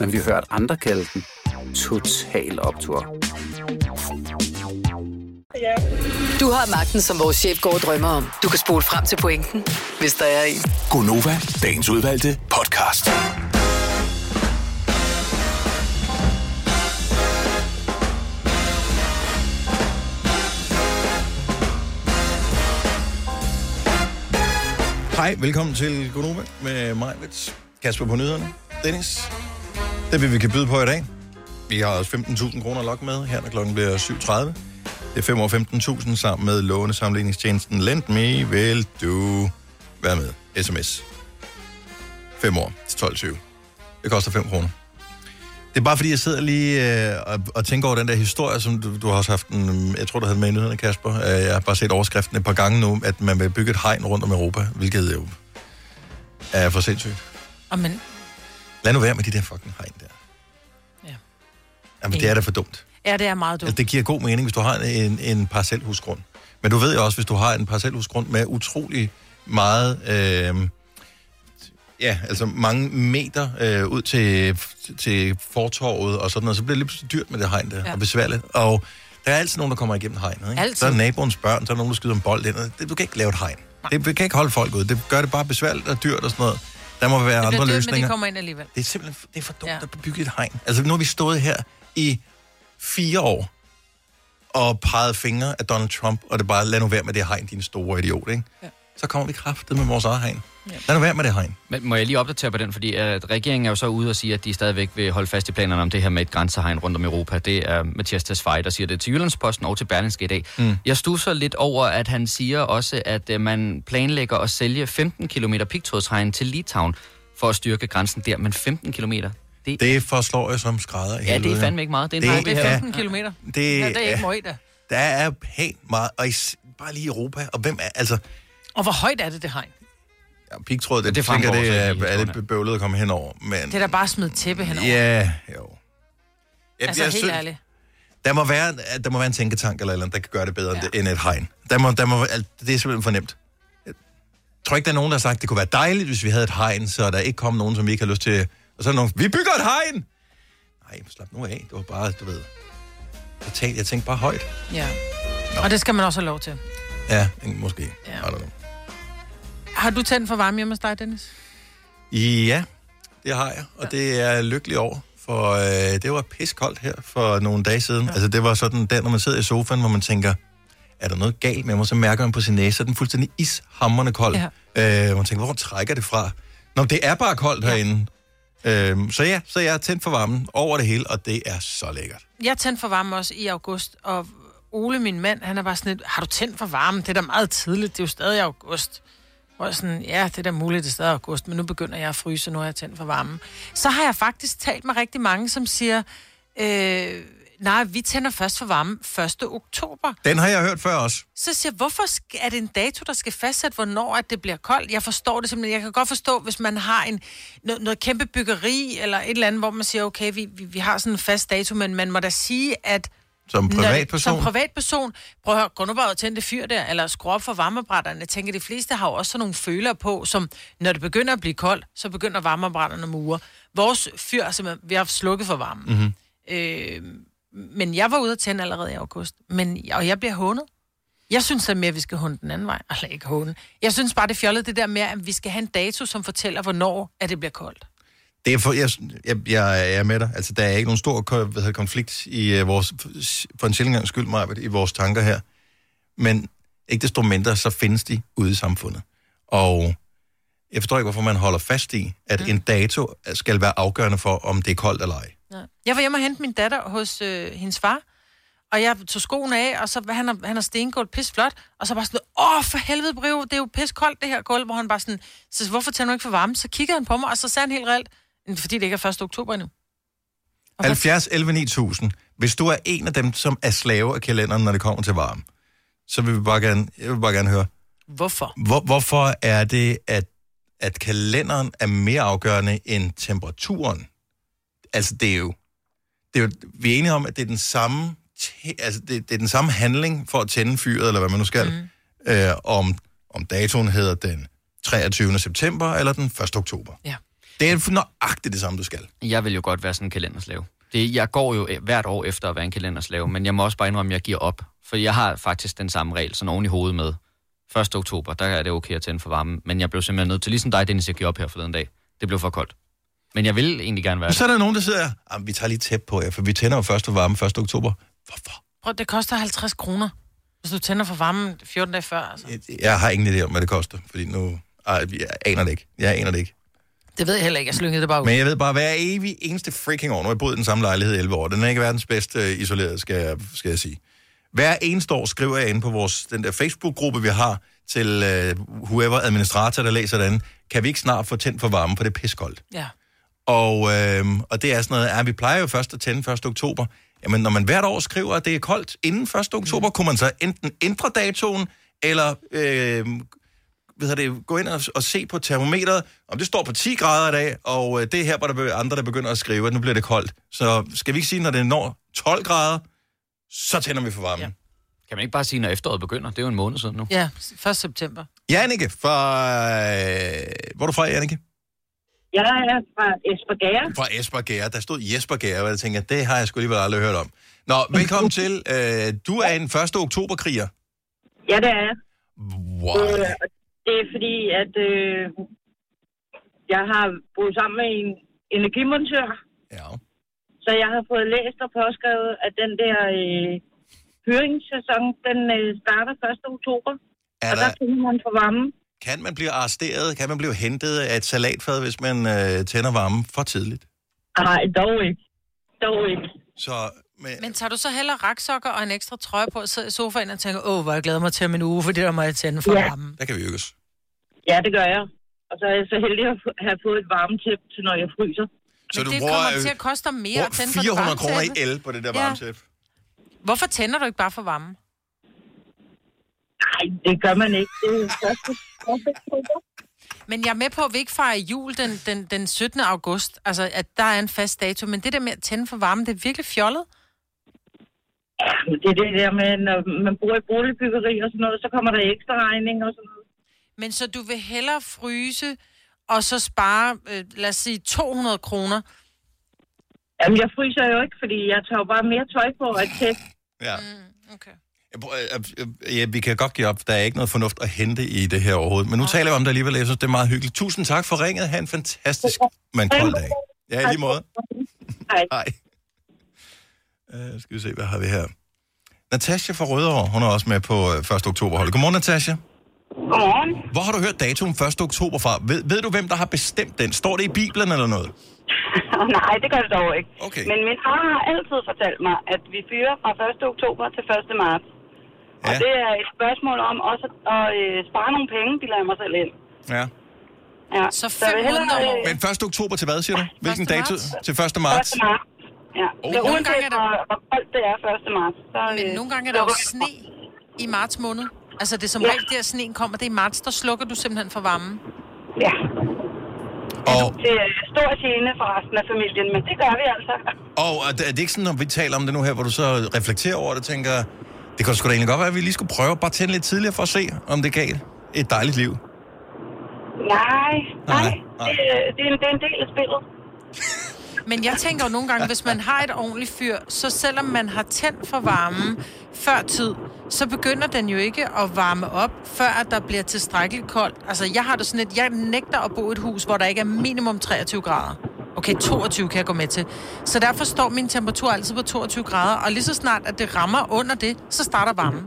men vi har hørt andre kalde den Total Optor. Du har magten, som vores chef går og drømmer om. Du kan spole frem til pointen, hvis der er en. Gonova, dagens udvalgte podcast. Hej, velkommen til Gonova med mig. Kasper på nyhederne. Dennis. Det vil vi kan byde på i dag. Vi har også 15.000 kroner lok med, her når klokken bliver 7.30. Det er 5 år 15.000 sammen med lånesamligningstjenesten Lend Me. Vil du være med? SMS. 5 år til 12.20. Det koster 5 kroner. Det er bare fordi, jeg sidder lige øh, og, og tænker over den der historie, som du, du har også haft en, jeg tror, du havde med i nyhederne, Kasper. Øh, jeg har bare set overskriften et par gange nu, at man vil bygge et hegn rundt om Europa, hvilket jo er for sindssygt. Og men, Lad nu være med de der fucking hegn der. Ja. Jamen, det er da for dumt. ja, det er meget dumt. Altså, det giver god mening, hvis du har en, en parcelhusgrund. Men du ved jo også, hvis du har en parcelhusgrund med utrolig meget... Øh, ja, altså mange meter øh, ud til, til fortorvet og sådan noget, så bliver det lidt pludselig dyrt med det hegn der, Ja. og besværligt. Og der er altid nogen, der kommer igennem hegnet. Ikke? Altid. Så er naboens børn, så er nogen, der skyder en bold ind. og Det, du kan ikke lave et hegn. Det, du kan ikke holde folk ud. Det gør det bare besværligt og dyrt og sådan noget. Der må være det andre bliver dyrt, men løsninger. de kommer ind alligevel. Det er simpelthen det er for dumt ja. at bygge et hegn. Altså, nu har vi stået her i fire år og peget fingre af Donald Trump, og det bare, lad nu være med det hegn, din store idiot, ikke? Ja. Så kommer vi kraftet med vores eget hegn. Ja. Lad nu være med det hegn. Men må jeg lige opdatere på den, fordi at regeringen er jo så ude og sige, at de stadigvæk vil holde fast i planerne om det her med et grænsehegn rundt om Europa. Det er Mathias Tesfaye, der siger det til Jyllandsposten og til Berlingske i dag. Mm. Jeg stusser lidt over, at han siger også, at øh, man planlægger at sælge 15 km pigtrådshegn til Litauen for at styrke grænsen der, men 15 km, det, Det forslår jeg som skrædder. i ja, det er fandme ikke meget. Det er, Det det er- 15 kilometer. Det, Ja, det er ikke ja, meget, da. Der er pænt meget, og is, bare lige i Europa. Og hvem er, altså, Og hvor højt er det, det hegn? ja, pigtråd, det, det det tænker, det er, er lidt bøvlet at komme henover. Men, Det er da bare et tæppe henover. ja, jo. Jeg, altså, jeg helt synes, ærligt. der må, være, der må være en tænketank eller eller andet, der kan gøre det bedre ja. end et hegn. Der må, der må, det er simpelthen for nemt. Jeg tror ikke, der er nogen, der har sagt, at det kunne være dejligt, hvis vi havde et hegn, så der ikke kom nogen, som vi ikke har lyst til. Og så er der nogen, vi bygger et hegn! Nej, slap nu af. Det var bare, du ved... Jeg tænkte, jeg tænkte bare højt. Ja. Og det skal man også have lov til. Ja, måske. Ja. I don't know. Har du tændt for varme hjemme hos dig, Dennis? Ja, det har jeg, og det er jeg lykkelig over. For øh, det var piskoldt her for nogle dage siden. Ja. Altså det var sådan, der når man sidder i sofaen, hvor man tænker, er der noget galt med mig? Så mærker man på sin næse, at den er fuldstændig ishammerende kold. Ja. Øh, man tænker, hvor trækker det fra? Nå, det er bare koldt ja. herinde. Øh, så ja, så jeg er tændt for varmen over det hele, og det er så lækkert. Jeg tændte for varme også i august, og Ole, min mand, han er bare sådan lidt, har du tændt for varme? Det er da meget tidligt, det er jo stadig august. Og er sådan, ja, det er da muligt, det er august, men nu begynder jeg at fryse, nu har jeg tændt for varmen. Så har jeg faktisk talt med rigtig mange, som siger, øh, nej, vi tænder først for varme 1. oktober. Den har jeg hørt før også. Så siger jeg, hvorfor er det en dato, der skal fastsætte, hvornår at det bliver koldt? Jeg forstår det simpelthen. Jeg kan godt forstå, hvis man har en, noget, noget kæmpe byggeri, eller et eller andet, hvor man siger, okay, vi, vi, vi har sådan en fast dato, men man må da sige, at Som privatperson. Som privatperson. Prøv at høre, gå nu bare og tænde fyr der, eller skru op for varmeapparaterne. Jeg tænker, de fleste har jo også sådan nogle føler på, som når det begynder at blive koldt, så begynder varmeapparaterne at mure. Vores fyr simpelthen, vi har slukket for varmen. Mm-hmm. Øh, men jeg var ude at tænde allerede i august. Men, og jeg bliver hånet. Jeg synes at mere, at vi skal hunde den anden vej. Eller ikke hunde. Jeg synes bare, det fjollet det der med, at vi skal have en dato, som fortæller, hvornår at det bliver koldt. Det er for, jeg, jeg, jeg er med dig. Altså, der er ikke nogen stor hvad hedder, konflikt i uh, vores, for en sjældent gang skyld, Marvitt, i vores tanker her. Men ikke desto mindre, så findes de ude i samfundet. Og jeg forstår ikke, hvorfor man holder fast i, at mm. en dato skal være afgørende for, om det er koldt eller ej. Ja. Jeg var hjemme og hente min datter hos øh, hendes far, og jeg tog skoene af, og så han har, han har stengulv pis flot, og så bare sådan, åh, for helvede, Brio, det er jo pis koldt, det her gulv, hvor han bare sådan, så hvorfor tænder du ikke for varme? Så kigger han på mig, og så sagde han helt reelt, "Men fordi det ikke er 1. oktober endnu. 70, 11, 9000. Hvis du er en af dem, som er slave af kalenderen, når det kommer til varme, så vil vi bare gerne, jeg vil bare gerne høre, Hvorfor? hvor, hvorfor er det, at, at kalenderen er mere afgørende end temperaturen? Altså, det er jo, det er jo vi er enige om, at det er den samme, altså, det, det er den samme handling for at tænde fyret, eller hvad man nu skal, mm. øh, om, om datoen hedder den 23. september eller den 1. oktober. Ja. Det er nøjagtigt det samme, du skal. Jeg vil jo godt være sådan en kalenderslave. Det, jeg går jo hvert år efter at være en kalenderslave, men jeg må også bare indrømme, at jeg giver op. For jeg har faktisk den samme regel, sådan oven i hovedet med. 1. oktober, der er det okay at tænde for varmen. Men jeg blev simpelthen nødt til, ligesom dig, Dennis, jeg giver op her forleden dag. Det blev for koldt. Men jeg vil egentlig gerne være Og så er der nogen, der siger, "Ah, vi tager lige tæt på jer, for vi tænder jo først for varme 1. oktober. Prøv, det koster 50 kroner, hvis du tænder for varmen 14 dage før. Altså. Jeg har ingen idé om, hvad det koster, fordi nu... Ej, jeg aner det ikke. Jeg aner det ikke. Det ved jeg heller ikke, jeg slyngede det bare ud. Men jeg ved bare, hver evig eneste freaking år, nu har jeg boet i den samme lejlighed i 11 år, den er ikke verdens bedste øh, isoleret, skal jeg, skal jeg sige. Hver eneste år skriver jeg ind på vores, den der Facebook-gruppe, vi har, til uh, whoever administrator, der læser den, kan vi ikke snart få tændt for varme, for det er piskoldt. Ja. Og, øh, og det er sådan noget, ja, vi plejer jo først at tænde 1. oktober. Jamen, når man hvert år skriver, at det er koldt inden 1. oktober, kunne man så enten ændre datoen, eller øh, hedder det, gå ind og, og se på termometeret, om det står på 10 grader i dag, og øh, det er her, hvor der er andre, der begynder at skrive, at nu bliver det koldt. Så skal vi ikke sige, når det når 12 grader, så tænder vi for varmen. Ja. Kan man ikke bare sige, når efteråret begynder? Det er jo en måned siden nu. Ja, 1. september. Jannike fra... Øh, hvor er du fra, Jannike? Jeg er fra Esbjerg. Fra Esbjerg. Der stod Jesper Gær, og jeg tænker, det har jeg sgu alligevel aldrig hørt om. Nå, velkommen til. Øh, du er en 1. oktober-kriger. Ja, det er jeg. Wow. Øh, og det er fordi, at øh, jeg har boet sammen med en energimontør. Ja. Så jeg har fået læst og påskrevet, at den der øh, høringssæson, den øh, starter 1. oktober. Er og der der, tænder man for varmen. kan man blive arresteret? Kan man blive hentet af et salatfad, hvis man øh, tænder varmen for tidligt? Nej, dog ikke. Dog ikke. Så med, Men tager du så heller raksokker og en ekstra trøje på i sofaen og tænker, åh, hvor jeg glæder mig til om en uge, for det der må jeg tænde for Ja. varmen. der kan vi lykkes. Ja, det gør jeg. Og så er jeg så heldig at have fået et varmetæp til, når jeg fryser. Så du det bruger, kommer øh, til at koste mere at tænde for 400 det kroner i varmetæppe. el på det der Ja. varmetæp. Hvorfor tænder du ikke bare for varmen? Nej, det gør man ikke. Det er første, første oktober. Men jeg er med på, at vi ikke fejrer jul den, den, den 17. august. Altså, at der er en fast dato. Men det der med at tænde for varmen, det er virkelig fjollet. Ja, men det er det der med, når man bor i boligbyggeri og sådan noget, så kommer der ekstra regning og sådan noget. Men så du vil hellere fryse, og så spare, øh, lad os sige, 200 kroner. Jamen, jeg fryser jo ikke, fordi jeg tager jo bare mere tøj på at tæt. Ja. Jeg prøver- øh, øh, Ja, vi kan godt give op. Der er ikke noget fornuft at hente i det her overhovedet. Men nu taler vi om det alligevel. Jeg synes, det er meget hyggeligt. Tusind tak for ringet. Ha' en fantastisk, men kold dag. Ja, i lige måde. Hej. Hej. Uh, skal vi se, hvad har vi her? Natasha fra Rødovre, hun er også med på øh, 1. oktober. Godmorgen, Natasha. Godmorgen. Hvor har du hørt datoen 1. oktober fra? Ved, ved du, hvem der har bestemt den? Står det i Bibelen eller noget? Nej, det gør det dog ikke. Okay. Men min far har altid fortalt mig, at vi fyrer fra 1. oktober til 1. marts. Og Ja. det er et spørgsmål om også at, at øh, spare nogle penge, de lader mig selv ind. Ja. Ja. Så jeg vil hellere, øh, Men 1. oktober til hvad, siger du? Hvilken 1. dato? marts. Til 1. marts? 1. marts. Ja. Oh. Det er Nogle uanset, gange er der- hvor, hvor koldt det er 1. marts. Så, Men øh, nogle gange er der jo sne i marts måned. Altså, det er som Ja. regel der sneen kommer, det er i marts, der slukker du simpelthen for varmen. Ja. Og, til øh, stor gene for resten af familien, men det gør vi altså. og er det er det ikke sådan, når vi taler om det nu her, hvor du så reflekterer over det, tænker, det kunne sgu da egentlig godt være, at vi lige skulle prøve at bare tænde lidt tidligere for at se, om det er galt. Et dejligt liv. Nej, nej. Nej, Det, øh, det, er en, det er en del af spillet. Men jeg tænker jo nogle gange, hvis man har et ordentligt fyr, så selvom man har tændt for varmen før tid, så begynder den jo ikke at varme op, før at der bliver tilstrækkeligt koldt. Altså, jeg har det sådan et, jeg nægter at bo i et hus, hvor der ikke er minimum 23 grader. Okay, 22 kan jeg gå med til. Så derfor står min temperatur altid på 22 grader, og lige så snart, at det rammer under det, så starter varmen.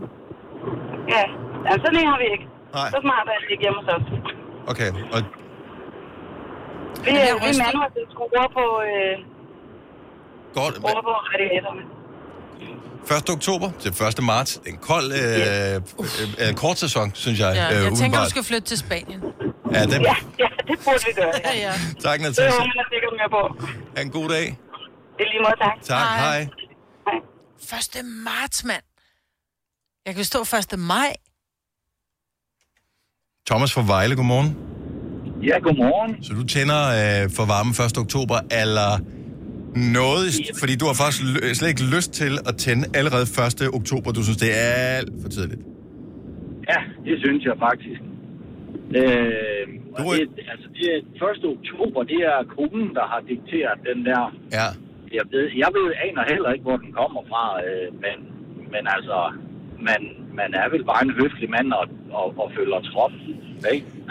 Ja, altså en har vi ikke. Nej. Så smart er det ikke hjemme hos os. Okay, og Vi, Er det vi mander til skruer på, øh, godt. skruer på radiatorerne. 1. oktober til 1. marts. Det er en kold, øh, øh, øh, kort sæson, synes jeg. Ja, øh, jeg tænker, umiddelbart. du skal flytte til Spanien. Ja, den, Ja, ja, det burde vi gøre. Ja, ja. tak, Det er Natasha. hun er sikkert med på. Ha' en god dag. Det er lige måde, tak. Tak, hej. 1. marts, mand. Jeg kan stå 1. maj. Thomas fra Vejle, godmorgen. Ja, godmorgen. Så du tænder øh, for varmen 1. oktober, eller noget, st- fordi du har faktisk slet ikke lyst til at tænde allerede 1. oktober. Du synes, det er alt for tidligt. Ja, det synes jeg faktisk. Øh, og det, altså, det er 1. oktober, det er konen, der har dikteret den der. Ja. Jeg ved, jeg ved, aner heller ikke, hvor den kommer fra, øh, men, men altså, man, man er vel bare en høflig mand og, og, og følger trop.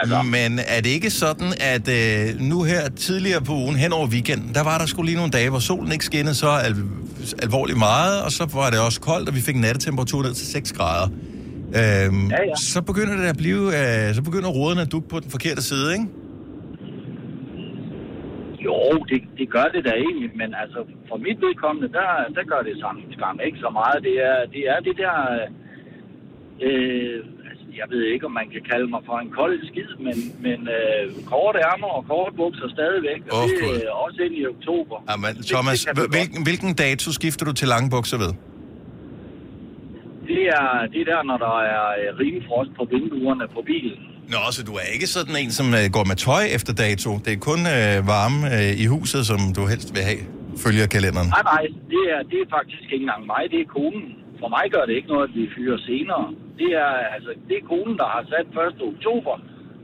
Altså. Men er det ikke sådan, at øh, nu her tidligere på ugen, hen over weekenden, der var der skulle lige nogle dage, hvor solen ikke skinnede så al- alvorligt meget, og så var det også koldt, og vi fik nattetemperatur ned til 6 grader. Øhm, ja, ja. Så begynder det at blive, øh, så begynder roderne at dukke på den forkerte side, ikke? Jo, det, det gør det da egentlig, men altså for mit vedkommende, der, der gør det samme skam ikke så meget. Det er det, er det der... Øh, jeg ved ikke, om man kan kalde mig for en kold skid, men, men øh, korte ærmer og korte bukser stadigvæk, og Åh, det er også ind i oktober. Jamen, Thomas, hvilken, hvilken dato skifter du til lange bukser ved? Det er, det er der, når der er øh, rimfrost på vinduerne på bilen. Nå, så du er ikke sådan en, som øh, går med tøj efter dato. Det er kun øh, varme øh, i huset, som du helst vil have, følger kalenderen. Nej, nej, det er, det er faktisk ikke engang mig, det er konen. For mig gør det ikke noget, at vi fyrer senere. Det er, altså, det er konen, der har sat 1. oktober.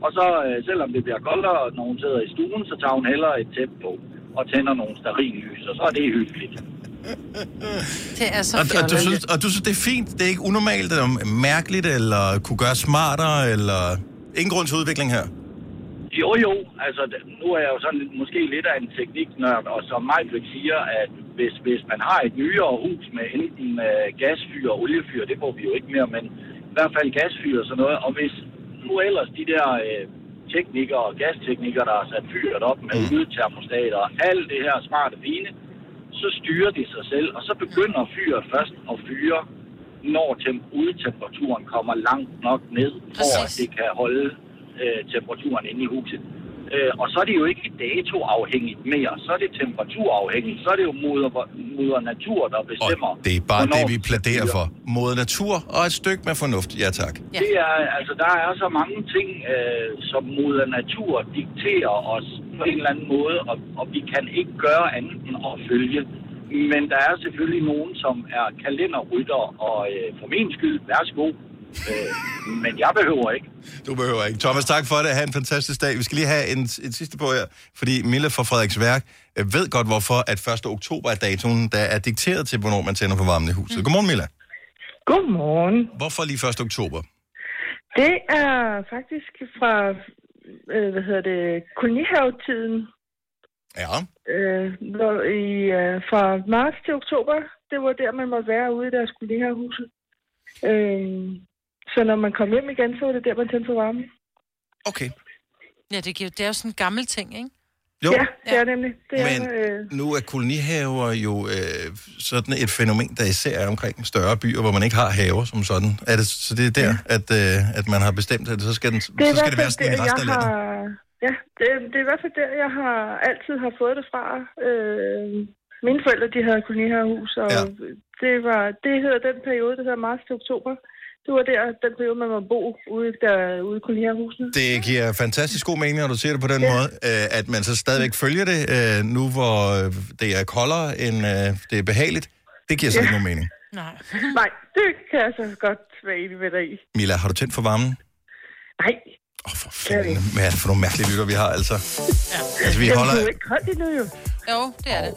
Og så, øh, selvom det bliver koldere, når hun sidder i stuen, så tager hun hellere et tæppe på og tænder nogle stearinlys, og så er det hyggeligt. Det er så Og, og, du synes, og du synes, det er fint? Det er ikke unormalt, eller mærkeligt, eller kunne gøre smartere, eller... Ingen grund til udvikling her? Jo, jo. Altså, nu er jeg jo sådan lidt- måske lidt af en tekniknørd, og som Majbrik siger, at hvis, hvis man har et nyere hus med enten øh, gasfyr og oliefyr, det får vi jo ikke mere, men i hvert fald gasfyr og sådan noget, og hvis nu ellers de der øh, teknikere og gasteknikere, der har sat fyret op med lydtermostater og alt det her smarte fine, så styrer de sig selv, og så begynder fyret først at fyre, når tem- udetemperaturen kommer langt nok ned, for at det kan holde øh, temperaturen inde i huset. Øh, og så er det jo ikke datoafhængigt mere, så er det temperaturafhængigt, så er det jo moder, moder natur, der bestemmer. Det er bare det, vi plæderer for. Moder natur og et stykke med fornuft. Ja, tak. Ja. Det er, altså, der er så mange ting, øh, som moder natur dikterer os på en eller anden måde, og, og vi kan ikke gøre andet end at følge. Men der er selvfølgelig nogen, som er kalenderrytter, og øh, for min skyld, værsgo. Øh, men jeg behøver ikke. Du behøver ikke. Thomas, tak for det. Ha' en fantastisk dag. Vi skal lige have en, en sidste på her, fordi Mille fra Frederiks Værk øh, ved godt, hvorfor at 1. oktober er datoen, der er dikteret til, hvornår man tænder for varmen i huset. Godmorgen, Milla. Godmorgen. Hvorfor lige 1. oktober? Det er faktisk fra, øh, hvad hedder det, kolonihavetiden. Ja. Øh, hvor i, øh, fra marts til oktober, det var der, man måtte være ude i deres kolonihavehuse. Øh, så når man kom hjem igen, så var det der, man tændte for varmen. Okay. Ja, det, giver, det er jo sådan en gammel ting, ikke? Jo. Ja, det er nemlig. Det Men er, øh, nu er kolonihaver jo øh, sådan et fænomen, der især er omkring større byer, hvor man ikke har haver som sådan. Er det, så det er der, at, øh, at man har bestemt, at så skal, den, det så i skal det være sådan i der, resten af jeg landet? har... Ja, det, det er i hvert fald der, jeg har altid har fået det fra. Øh, mine forældre, de havde kolonihavehus, og ja. det, var, det hedder den periode, der hedder marts til oktober. Det var der, den periode, man må bo ude, der, ude i kolonihavehusene. Det giver fantastisk god mening, når du siger det på den ja. måde, øh, at man så stadigvæk følger det, øh, nu hvor øh, det er koldere, end det er behageligt. Det giver så Ja. ikke nogen mening. Nej. Nej, det kan jeg så godt være enig med dig i. Mila, har du tændt for varmen? Nej. Fanden, Hvad er det for nogle mærkelige lytter, vi har, altså? Ja. Altså, vi holder... det er jo ikke koldt endnu, jo. Jo, det er det.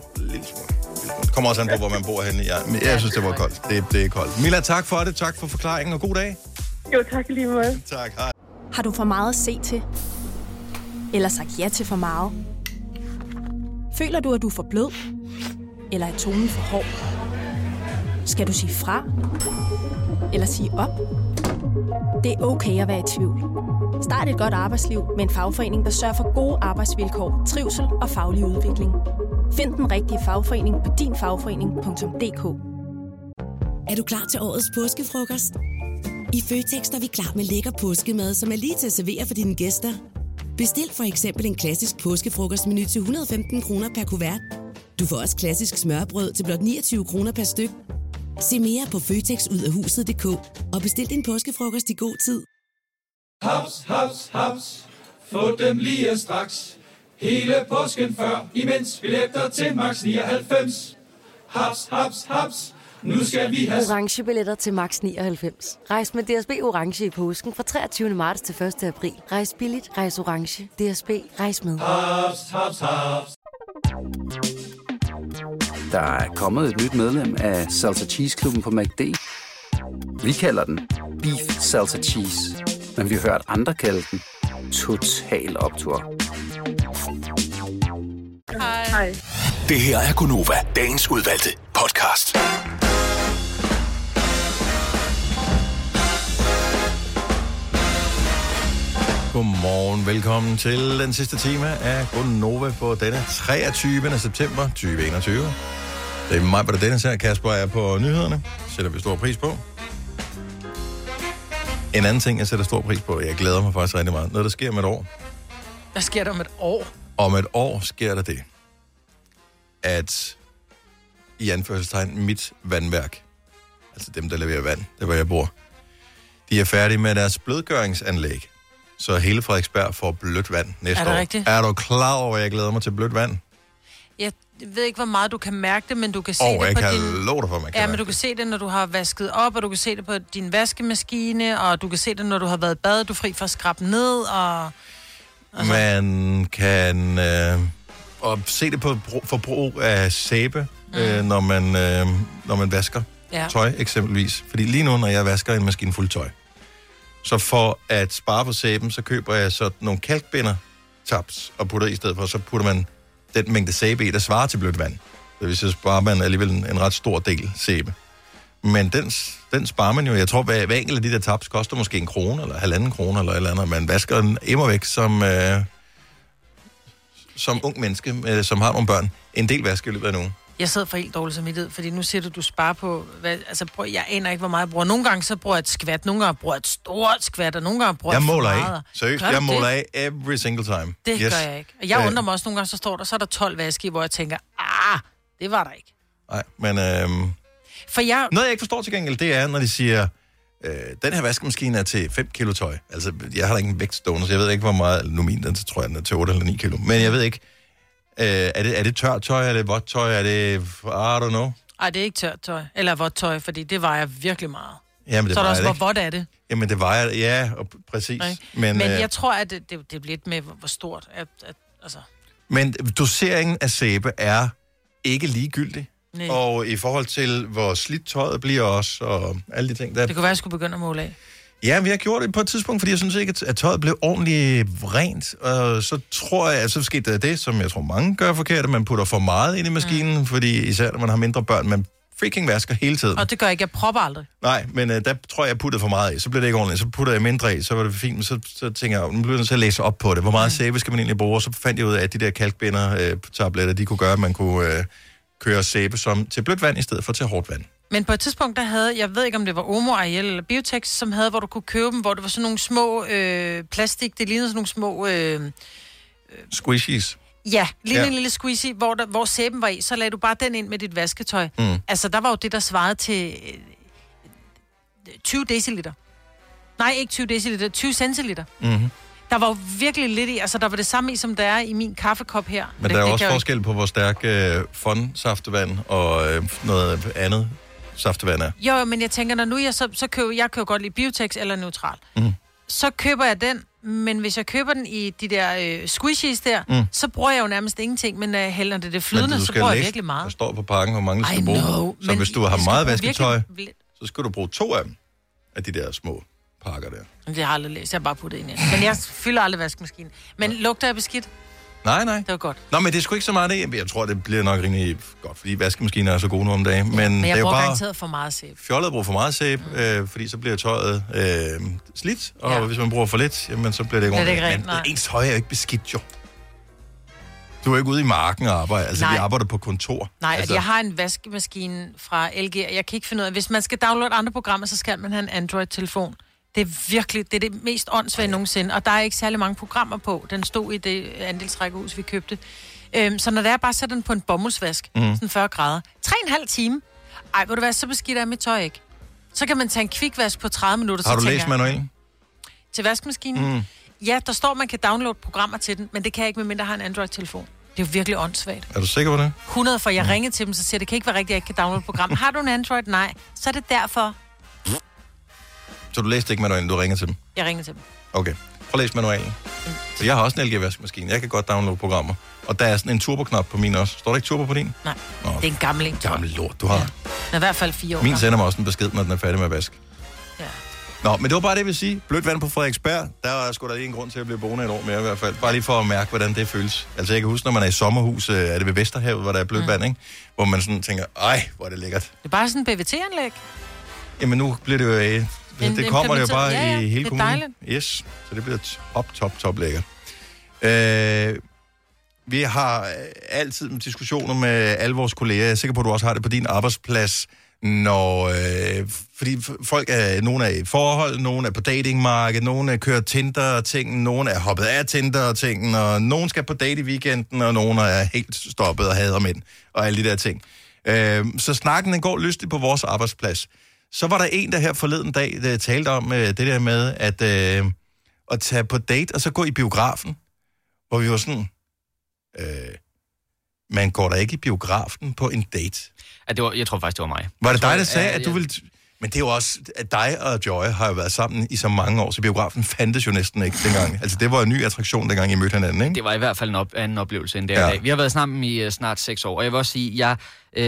Det kommer også an på, hvor man bor henne. Ja, men jeg synes, det var koldt. Det, det er koldt. Mila, tak for det. Tak for forklaringen, og god dag. Jo, tak lige måde. Tak, hej. Har du for meget at se til? Eller sagt ja til for meget? Føler du, at du er for blød? Eller er tonen for hård? Skal du sige fra? Eller sige op? Det er okay at være i tvivl. Start et godt arbejdsliv med en fagforening, der sørger for gode arbejdsvilkår, trivsel og faglig udvikling. Find den rigtige fagforening på dinfagforening.dk Er du klar til årets påskefrokost? I Føtex er vi klar med lækker påskemad, som er lige til at servere for dine gæster. Bestil for eksempel en klassisk påskefrokostmenu til 115 kroner per kuvert. Du får også klassisk smørbrød til blot 29 kroner per styk. Se mere på føtexudafhuset.dk og bestil din påskefrokost i god tid. Haps, haps, haps. Få dem lige straks. Hele påsken før, imens billetter til max 99. Haps, haps, haps. Nu skal vi have... Orange billetter til max 99. Rejs med DSB Orange i påsken fra 23. marts til 1. april. Rejs billigt, rejs orange. DSB, rejs med. Haps, haps, haps. Der er kommet et nyt medlem af Salsa Cheese Klubben på MACD. Vi kalder den Beef Salsa Cheese, men vi har hørt andre kalde den Total Optor. Hej. Det her er Gunova, dagens udvalgte podcast. Godmorgen, velkommen til den sidste time af Nova på denne 23. september 2021. Det er mig, der Dennis her. Kasper er på nyhederne. Sætter vi stor pris på. En anden ting, jeg sætter stor pris på, jeg glæder mig faktisk rigtig meget. Noget, der sker om et år. Hvad sker der om et år? Om et år sker der det, at i anførselstegn mit vandværk, altså dem, der leverer vand, der hvor jeg bor, de er færdige med deres blødgøringsanlæg. Så hele Frederiksberg får blødt vand næste Er det år. rigtigt? Er du klar over, at jeg glæder mig til blødt vand? Jeg ved ikke, hvor meget du kan mærke det, men du kan se Og det jeg på kan din... love dig for, man kan Ja, men du kan se det, når du har vasket op, og du kan se det på din vaskemaskine, og du kan se det, når du har været i bad, du er fri for at skrabe ned, og... Altså. Man kan øh, og se det på brug- forbrug af sæbe, mm. øh, når, man, øh, når man vasker Ja. tøj eksempelvis. Fordi lige nu, når jeg vasker en maskine fuld tøj, så for at spare på sæben, så køber jeg så nogle kalkbinder taps og putter i stedet for, så putter man den mængde sæbe i, der svarer til blødt vand. Det vil sige, sparer man alligevel en, en ret stor del sæbe. Men den, den sparer man jo. Jeg tror, hver, hver enkelt af de der tabs koster måske en krone, eller halvanden krone, eller et eller andet. Man vasker den immer væk som, øh, som ung menneske, øh, som har nogle børn. En del vasker i løbet af nu. Jeg sidder for helt dårligt samvittighed, fordi nu siger du, du sparer på... Hvad, altså, prøv, jeg aner ikke, hvor meget jeg bruger. Nogle gange så bruger jeg et skvat, nogle gange bruger jeg et stort skvat, og nogle gange bruger Jeg måler meget. af. Seriøst, jeg måler af every single time. Det yes. gør jeg ikke. Og jeg Øh, undrer mig også nogle gange, så står der, så er der 12 vaske, hvor jeg tænker, ah, det var der ikke. Nej, men øh, For jeg... noget, jeg ikke forstår til gengæld, det er, når de siger, øh, den her vaskemaskine er til 5 kilo tøj. Altså, jeg har da ikke en vægt stående, så jeg ved ikke, hvor meget... Nu min, den tror jeg, den er til 8 eller 9 kilo. Men jeg ved ikke, øh, er, det, er det tørt tøj, er det vådt tøj, er det... I don't know. Ej, det er ikke tørt tøj, eller vådt tøj, fordi det vejer virkelig meget. Jamen, det så er der også, hvor vådt er det? Jamen, det vejer... Ja, og præcis. Ikke? Men, Men øh, jeg tror, at det, det, det bliver lidt med, hvor hvor stort. At, at, altså, Men doseringen af sæbe er ikke ligegyldig. Nej. Og i forhold til, hvor slidt tøjet bliver også, og alle de ting, der... det kunne være, at jeg skulle begynde at måle af. Ja, vi har gjort det på et tidspunkt, fordi jeg synes ikke, at- tøjet blev ordentligt rent. Og så tror jeg, at så skete der det, som jeg tror mange gør forkert, at man putter for meget ind i maskinen, mm. fordi især når man har mindre børn, man freaking vasker hele tiden. Og det gør jeg ikke. Jeg propper aldrig. Nej, men uh, der tror jeg, jeg puttede for meget i. Så blev det ikke ordentligt. Så puttede jeg mindre i, så var det fint. Men så, så tænker jeg, nu bliver jeg til at læse op på det. Hvor meget mm. sæbe skal man egentlig bruge? Og så fandt jeg ud af, at de der kalkbinder-tabletter, de kunne gøre, at man kunne øh, køre sæbe som til blødt vand, i stedet for til hårdt vand. Men på et tidspunkt, der havde, jeg ved ikke, om det var Omo, Ariel eller Biotex, som havde, hvor du kunne købe dem, hvor det var sådan nogle små øh, plastik, det lignede sådan nogle små... Øh, Squishies. ja, lige Ja. en lille squeezy, hvor, der, hvor sæben var i, så lagde du bare den ind med dit vasketøj. Mm. Altså, der var jo det, der svarede til øh, 20 deciliter. Nej, ikke 20 deciliter, 20 centiliter. Mm-hmm. Der var jo virkelig lidt i, altså der var det samme i, som der er i min kaffekop her. Men det, der er det også forskel på, hvor stærk øh, fondsaftevand og øh, noget andet saftevand er. Jo, men jeg tænker, når nu jeg så, så køber, jeg køber godt lige Biotex eller Neutral. Mhm. så køber jeg den, men hvis jeg køber den i de der øh, squishies der, Mm. mm. så bruger jeg jo nærmest ingenting, men når jeg hælder det, det flydende, så bruger jeg virkelig Der meget. står på pakken, hvor mange du skal bruge. så hvis du har meget vasketøj, virkelig så skal du bruge to af dem. Af de der små pakker der. Det har jeg aldrig læst, jeg har bare puttet ind i. Men jeg fylder aldrig vaskemaskinen. Men lugter jeg beskidt? Nej, nej. Det var godt. Nå, men det er sgu ikke så meget det. Jeg tror, det bliver nok rimelig godt, fordi vaskemaskiner er så gode nu om dagen. Men, Men det jeg er jo bruger bare garanteret for meget sæbe. fjollet at bruge for meget sæbe, øh, fordi så bliver tøjet øh, slidt, og ja. hvis man bruger for lidt, jamen, så bliver det ikke Bliver det ikke ordentligt. rent. Men ens tøj er jo ikke beskidt, jo. Du er jo ikke ude i marken og arbejde. Altså, Nej. vi arbejder på kontor. Nej, altså, jeg har en vaskemaskine fra LG, og jeg kan ikke finde ud af, hvis man skal downloade andre programmer, så skal man have en Android-telefon. Det er virkelig, det er det mest åndssvage nogensinde, og der er ikke særlig mange programmer på. Den stod i det andelsrækkehus, vi købte. Øhm, så når det er bare sætter den på en bomuldsvask, mm. sådan 40 grader, 3,5 time, ej, hvor du være så beskidt er mit tøj ikke. Så kan man tage en kvikvask på 30 minutter. Har du læst manualen? Til vaskemaskinen? Mm. Mm. Ja, der står, man kan downloade programmer til den, men det kan jeg ikke, medmindre jeg har en Android-telefon. Det er jo virkelig åndssvagt. Er du sikker på det? 100, for jeg ringede til dem, så siger det kan ikke være rigtigt, at jeg ikke kan downloade program. Har du en Android? Nej. Så er det derfor, Så du læste ikke manualen, du ringer til dem? jeg ringede til dem. Okay. Prøv at læse manualen. Så jeg har også en LG-vaskemaskine. Jeg kan godt downloade programmer. Og der er sådan en turboknap på min også. Står der ikke turbo på din? Nej, Nå, det er en gammel en. gammel lort, du har. Ja. Den er i hvert fald fire år Min sender mig også en besked, når den er færdig med at vaske. Ja. Nå, men det var bare det, jeg vil sige. Blødt vand på Frederiksberg. Der er sgu da lige en grund til at blive boende et år mere i hvert fald. Bare lige for at mærke, hvordan det føles. Altså, jeg kan huske, når man er i sommerhus, øh, er det ved Vesterhavet, hvor der er blødt mm. vand, ikke? Hvor man sådan tænker, ej, hvor er det lækkert. Det er bare sådan en BVT-anlæg. Jamen, nu bliver det jo... Øh, En- det kommer det jo bare ja, ja, i hele det kommunen. dejligt. Yes, så det bliver top, top, top lækkert. Øh, vi har øh, altid diskussioner med alle vores kolleger. Jeg er sikker på, at du også har det på din arbejdsplads, når, øh, fordi folk er, nogle er i forhold, nogle er på datingmarkedet, nogle er kører Tinder og ting, nogle er hoppet af Tinder og ting, og nogen skal på date i weekenden, og nogle er helt stoppet og hader mænd, og alle de der ting. Øh, så snakken den går lystigt på vores arbejdsplads. Så var der en, der her forleden dag der talte om øh, det der med at, øh, at tage på date, og så gå i biografen, hvor vi var sådan, øh, man går da ikke i biografen på en date. Ja, det var, jeg tror faktisk, det var mig. Var det dig, der sagde, at du ville... Men det er jo også, at dig og Joy har jo været sammen i så mange år, så biografen fandtes jo næsten ikke dengang. Altså, det var en ny attraktion, dengang I mødte hinanden, ikke? Det var i hvert fald en op, anden oplevelse end det Ja. ja. i dag. Vi har været sammen i uh, snart seks år, og jeg vil også sige, jeg, øh,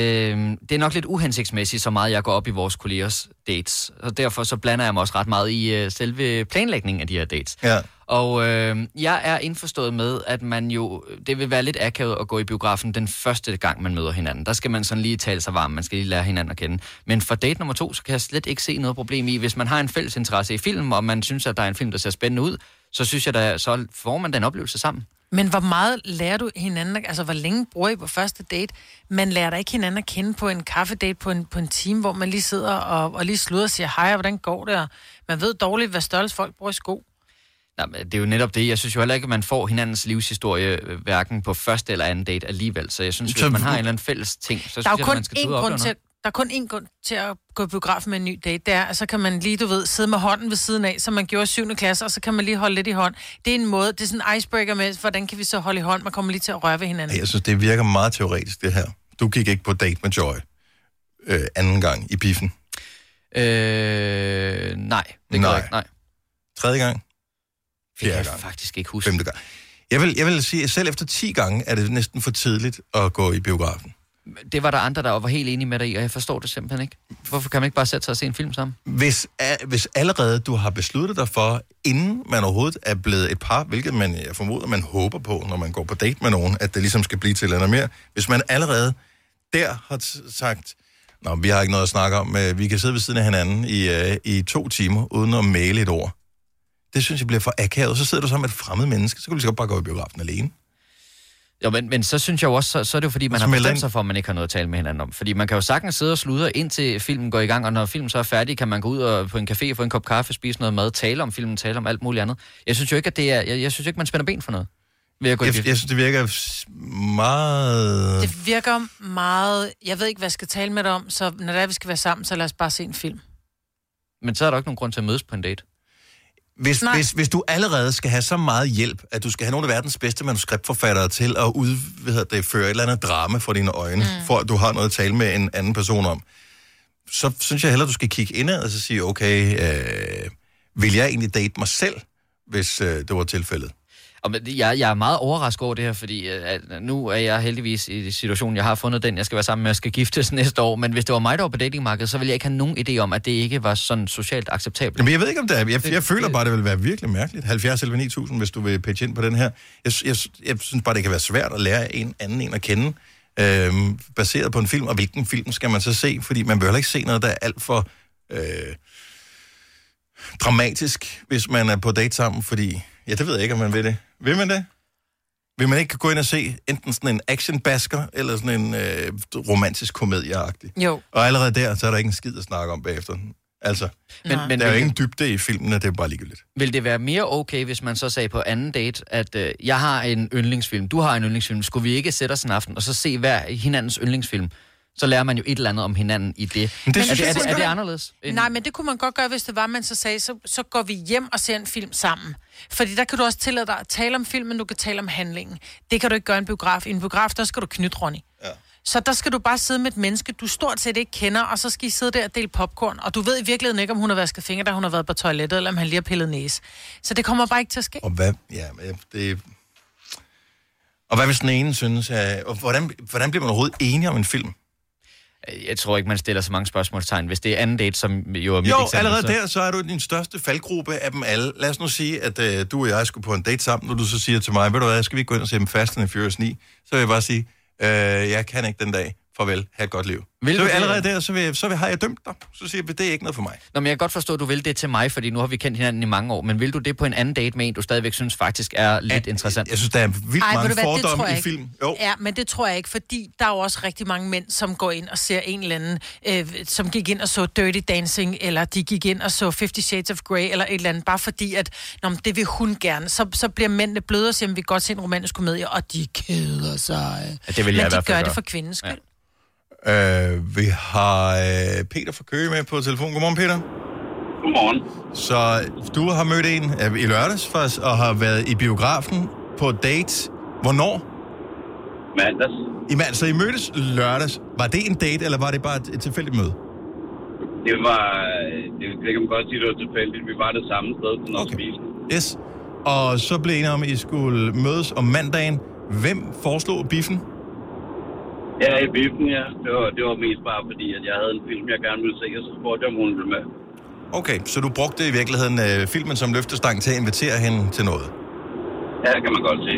det er nok lidt uhensigtsmæssigt, så meget jeg går op i vores kollegers dates. Og derfor så blander jeg mig også ret meget i uh, selve planlægningen af de her dates. Ja. Og øh, jeg er indforstået med, at man jo, det vil være lidt akavet at gå i biografen den første gang, man møder hinanden. Der skal man sådan lige tale sig varm, man skal lige lære hinanden at kende. Men for date nummer to, så kan jeg slet ikke se noget problem i, hvis man har en fælles interesse i film, og man synes, at der er en film, der ser spændende ud, så synes jeg, der, så får man den oplevelse sammen. Men hvor meget lærer du hinanden, altså hvor længe bruger I på første date? Man lærer da ikke hinanden at kende på en kaffedate på en, på en time, hvor man lige sidder og, og lige slutter og siger, hej, og hvordan går det? Og man ved dårligt, hvad størrelse folk bruger i sko. Nej, men det er jo netop det. Jeg synes jo heller ikke, at man får hinandens livshistorie øh, hverken på første eller anden date alligevel. Så jeg synes, Så- hvis man har en eller anden fælles ting, så synes er jeg, kun man skal ud og til, der er kun én grund til at gå i biografen med en ny date. Det er, at så kan man lige, du ved, sidde med hånden ved siden af, som man gjorde i 7. klasse, og så kan man lige holde lidt i hånd. Det er en måde, det er sådan en icebreaker med, hvordan kan vi så holde i hånd? Man kommer lige til at røre ved hinanden. Jeg synes, det virker meget teoretisk, det her. Du gik ikke på date med Joy øh, anden gang i biffen. Øh, nej, det gør Nej. jeg ikke. Nej. Tredje gang? Det kan jeg gang? faktisk ikke huske. Femte gang? Jeg vil, jeg vil sige, at selv efter 10 gange er det næsten for tidligt at gå i biografen. Det var der andre, der var helt enige med dig i, og jeg forstår det simpelthen ikke. Hvorfor kan man ikke bare sætte sig og se en film sammen? Hvis, a- hvis allerede du har besluttet dig for, inden man overhovedet er blevet et par, hvilket man, jeg formoder, man håber på, når man går på date med nogen, at det ligesom skal blive til noget mere. Hvis man allerede der har t- sagt, Nå, vi har ikke noget at snakke om, øh, vi kan sidde ved siden af hinanden i, øh, i to timer, uden at male et ord. Det synes jeg bliver for akavet. Så sidder du sammen med et fremmed menneske, så kan du lige så godt bare gå i biografen alene. Jo, men, men så synes jeg jo også, så, så er det jo fordi, man har bestemt sig for, at man ikke har noget at tale med hinanden om. Fordi man kan jo sagtens sidde og sludre, indtil filmen går i gang, og når filmen så er færdig, kan man gå ud og på en café, få en kop kaffe, spise noget mad, tale om filmen, tale om alt muligt andet. Jeg synes jo ikke, at det er, jeg, jeg synes jo ikke, man spænder ben for noget. Ved at gå Jeg, jeg synes, det virker meget... Det virker meget... Jeg ved ikke, hvad jeg skal tale med dig om, så når det er, vi skal være sammen, så lad os bare se en film. Men så er der jo ikke nogen grund til at mødes på en date. Hvis, Nej. hvis, hvis du allerede skal have så meget hjælp, at du skal have nogle af verdens bedste manuskriptforfattere til at ud, hvad hedder det, føre et eller andet drama for dine øjne, mm. for at du har noget at tale med en anden person om, så synes jeg hellere, du skal kigge indad og så sige, okay, øh, Vil jeg egentlig date mig selv, hvis øh, det var tilfældet? Og men jeg, jeg er meget overrasket over det her, fordi øh, at nu er jeg heldigvis i situationen, jeg har fundet den, jeg skal være sammen med, og skal giftes næste år. Men hvis det var mig, der var på datingmarkedet, så ville jeg ikke have nogen idé om, at det ikke var sådan socialt acceptabelt. Jamen, jeg ved ikke, om det er. Jeg, jeg føler bare, det vil være virkelig mærkeligt. 70 eller 9000, hvis du vil pitche ind på den her. Jeg, jeg, jeg synes bare, det kan være svært at lære en anden en at kende, øhm, baseret på en film. Og hvilken film skal man så se? Fordi man bør heller ikke se noget, der er alt for øh, dramatisk, hvis man er på date sammen. Fordi, ja, det ved jeg ikke, om man vil det. Vil man det? Vil man ikke gå ind og se enten sådan en actionbasker, eller sådan en øh, romantisk komedieagtig? Jo. Og allerede der, så er der ikke en skid at snakke om bagefter. Altså, Men- men, men der er jo ingen dybde i filmene, det er bare ligegyldigt. Vil det være mere okay, hvis man så sagde på anden date, at øh, jeg har en yndlingsfilm, du har en yndlingsfilm, skulle vi ikke sætte os en aften og så se hver hinandens yndlingsfilm? Så lærer man jo et eller andet om hinanden i det. Men det er, det, er, det, er det anderledes? end- Nej, men det kunne man godt gøre, hvis det var, man så sagde, så, så går vi hjem og ser en film sammen. Fordi der kan du også tillade dig at tale om filmen, du kan tale om handlingen. Det kan du ikke gøre i en biograf. I en biograf, der skal du knytte, Ronny. Ja. Så der skal du bare sidde med et menneske, du stort set ikke kender, og så skal I sidde der og dele popcorn. Og du ved i virkeligheden ikke, om hun har vasket fingre, da hun har været på toilettet, eller om han lige har pillet næse. Så det kommer bare ikke til at ske. Og hvad, ja, det... Og hvad hvis den ene synes, at, og hvordan, hvordan bliver man overhovedet enige om en film? Jeg tror ikke, man stiller så mange spørgsmålstegn, hvis det er anden date, som jo er mit Jo, eksempel. allerede så... der, så er du din største faldgruppe af dem alle. Lad os nu sige, at øh, du og jeg skulle på en date sammen, og du så siger til mig, ved du hvad, skal vi ikke gå ind og se dem Fast and the Furious 9? Så vil jeg bare sige, øh, jeg kan ikke den dag. Farvel, have et godt liv. Vil så du allerede der, så, vil, så vil, har jeg dømt dig. Så siger jeg, det er ikke noget for mig. Nå, men jeg kan godt forstå, at du vil det til mig, fordi nu har vi kendt hinanden i mange år. Men vil du det på en anden date med en, du stadigvæk synes faktisk er lidt interessant? Jeg synes, der er vildt Ej, mange fordomme jeg i film. Jo. Ja, men det tror jeg ikke, fordi der er jo også rigtig mange mænd, som går ind og ser en eller anden, øh, som gik ind og så Dirty Dancing, eller de gik ind og så Fifty Shades of Grey, eller et eller andet, bare fordi, at nå, men det vil hun gerne. Så, så bliver mændene bløde og siger, at vi kan godt se en romantisk komedie, og de keder sig. Ja, det vil jeg men i de hvert fald gør gøre. det for kvindens skyld. Øh, vi har øh, Peter fra Køge med på telefon. Godmorgen, Peter. Godmorgen. Så du har mødt en øh, i lørdags faktisk, og har været i biografen på date. Hvornår? Mandags. I mand, så I mødtes lørdags. Var det en date, eller var det bare et, et tilfældigt møde? Det var, det, det kan man godt sige, det var tilfældigt. Vi var det samme sted til noget okay. spise. Yes. Og så blev I enige om, at I skulle mødes om mandagen. Hvem foreslog biffen? Ja, i biffen, ja. Det var, det var mest bare fordi, at jeg havde en film, jeg gerne ville se, og så spurgte jeg, om hun ville med. Okay, så du brugte i virkeligheden øh, filmen som løftestang til at invitere hende til noget? Ja, det kan man godt se.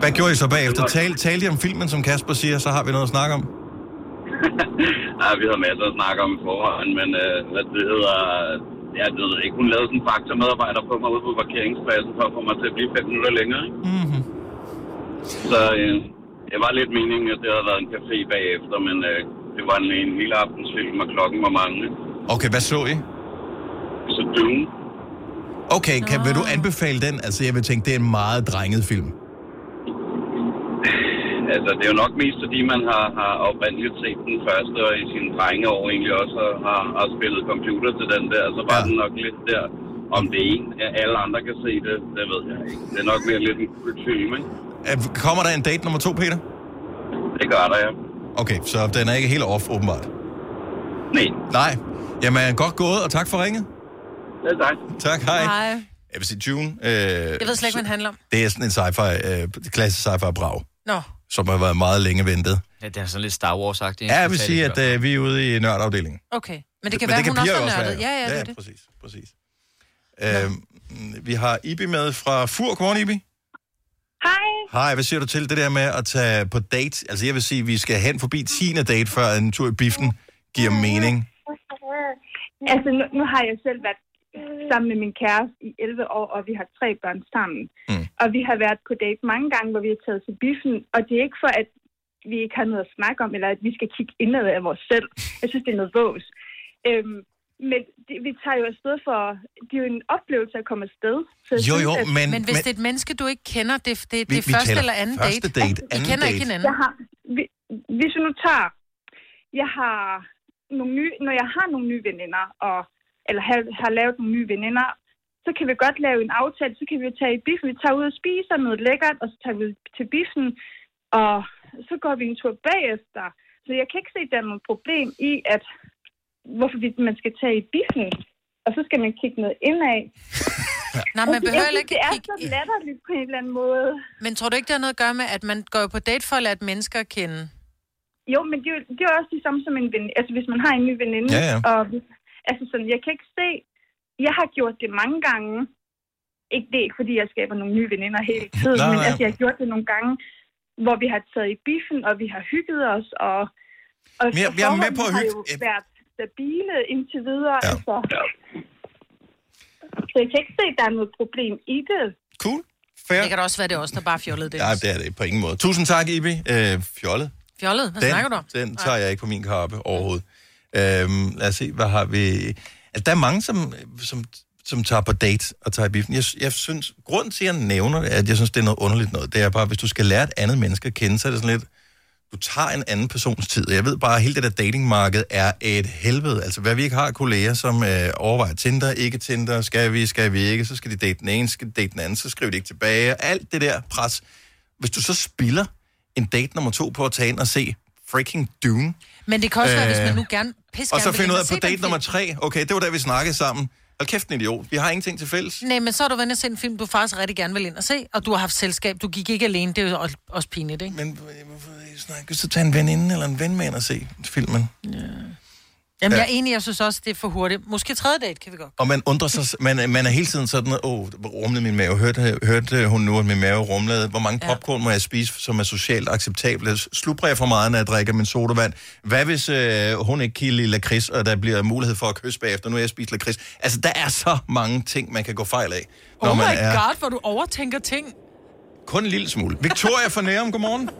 Hvad gjorde I så bagefter? Tal, talte I om filmen, som Kasper siger, så har vi noget at snakke om? Nej, vi havde masser at snakke om i forhånd, men øh, hvad det hedder... Ja, det ved jeg ikke. Hun lavede sådan en faktamedarbejder på mig ude på parkeringspladsen for at få mig til at blive fem minutter længere. Ikke? Mm-hmm. Så øh, det var lidt meningen, at det havde været en café bagefter, men øh, det var en, en lille aftensfilm, og klokken var mange. Okay, hvad så I? Så Dune. Okay, kan, vil du anbefale den? Altså, jeg vil tænke, det er en meget drenget film. Altså, det er jo nok mest, fordi man har, har oprindeligt set den første, og i sine drengeår egentlig også har, har spillet computer til den der, så var ja. den nok lidt der. Om det er en, at alle andre kan se det, det ved jeg ikke. Det er nok mere lidt en kultfilm, ikke? Øh, Kommer der en date nummer to, Peter? Det gør der, ja. Okay, så den er ikke helt off, åbenbart. Nej. Nej. Jamen, godt gået, og tak for ringet. Ja, tak. Tak, hej. Hej. Jeg vil sige, June, øh, Jeg ved slet ikke, hvad den handler om. det er sådan en sci-fi, øh, klassisk sci-fi brag, Nå. som har været meget længe ventet. Ja, det er sådan lidt Star Wars-agtigt. Ja, jeg vil sige, at øh, vi er ude i nørdafdelingen. Okay. Men det kan Men være, det kan hun også er også nørdet. være. Ja, ja, det Ja, er det. præcis, præcis. Øh, vi har Ibi med fra Fur. Godmorgen, Ibi. Hej. Hej, hvad siger du til det der med at tage på date? Altså, jeg vil sige, at vi skal hen forbi 10. date, før en tur i biffen giver mening. Altså, nu, nu har jeg selv været sammen med min kæreste i 11 år, og vi har tre børn sammen. Mm. Og vi har været på date mange gange, hvor vi har taget til biffen, og det er ikke for, at vi ikke har noget at snakke om, eller at vi skal kigge indad af vores selv. Jeg synes, det er noget vås. Øhm, men det, vi tager jo afsted for... Det er jo en oplevelse at komme afsted. Så jeg Jo, synes, jo, at- men- Men hvis det er et menneske, du ikke kender, det, det, det Vi- er første eller anden første date. date, I anden kender ikke date. hinanden. Jeg har, vi- hvis vi nu tager, jeg har nogle nye, når jeg har nogle nye veninder, og, eller har, har lavet nogle nye veninder, så kan vi godt lave en aftale, så kan vi tage i biffen, vi tager ud og spiser noget lækkert, og så tager vi til biffen, og så går vi en tur bagefter. Så jeg kan ikke se, at der er noget problem i, at hvorfor man skal tage i biffen og så skal man kigge noget indad. Nej, man behøver synes, ikke Det er så latterligt på en eller anden måde. Men tror du ikke, det har noget at gøre med, at man går jo på date for at lade mennesker kende? Jo, men det, er jo- det er jo også det samme som en ven. Altså, hvis man har en ny veninde. Ja, ja. Og, altså, sådan, jeg kan ikke se... Jeg har gjort det mange gange. Ikke det, fordi jeg skaber nogle nye veninder hele tiden, Nej, men nej. altså, jeg har gjort det nogle gange, hvor vi har taget i biffen, og vi har hygget os, og, og Men jeg- jeg er med på at hygge- været stabile indtil videre. Ja. Altså. Så jeg kan ikke se, at der er noget problem i det. Cool. Fair. Det kan da også være, det er os, der bare fjollede det. Nej, det er det på ingen måde. Tusind tak, Ibi. Øh, fjollet. Fjollet? Hvad den, snakker du om? Den tager jeg ikke på min kappe overhovedet. Øhm, lad os se, hvad har vi... Altså, der er mange, som, som, som tager på date og tager i biffen. Jeg, jeg synes, grunden til, at jeg nævner det, at jeg synes, det er noget underligt noget, det er bare, hvis du skal lære et andet menneske at kende, så er det sådan lidt, du tager en anden persons tid. Jeg ved bare, at hele det der datingmarked er et helvede. Altså, hvad vi ikke har kolleger, som øh, overvejer Tinder, ikke Tinder, skal vi, skal vi ikke, så skal de date den ene, skal de date den anden, så skriver de ikke tilbage. Alt det der pres. Hvis du så spilder en date nummer to på at tage ind og se freaking Dune, Men det kan også være, hvis Øh, man nu gerne pisse og så finder ud af på date nummer tre, okay, det var der, vi snakkede sammen. Hold kæft, en idiot. Vi har ingenting til fælles. Nej, men så har du været og se en film, du faktisk rigtig gerne vil ind og se, og du har haft selskab. Du gik ikke alene, det er jo også- pinligt, ikke? Men Kan så tage en veninde eller en ven med ind og se filmen? Jamen, Ja. jeg er enig, jeg synes også, det er for hurtigt. Måske tredje date kan vi godt. Og man undrer sig, man, man er hele tiden sådan, åh, oh, rumlede min mave. Hørte, hørte hun nu, at min mave rumlede? Hvor mange popcorn må jeg spise, som er socialt acceptable? Slubrer jeg for meget, når jeg drikker min sodavand? Hvad hvis øh, hun ikke kan lide lakrids, og der bliver mulighed for at kysse bagefter? Nu jeg spist lakrids. Altså, der er så mange ting, man kan gå fejl af, når Oh my man er god, hvor du overtænker ting. kun en lille smule. Victoria fra Nærum, godmorgen.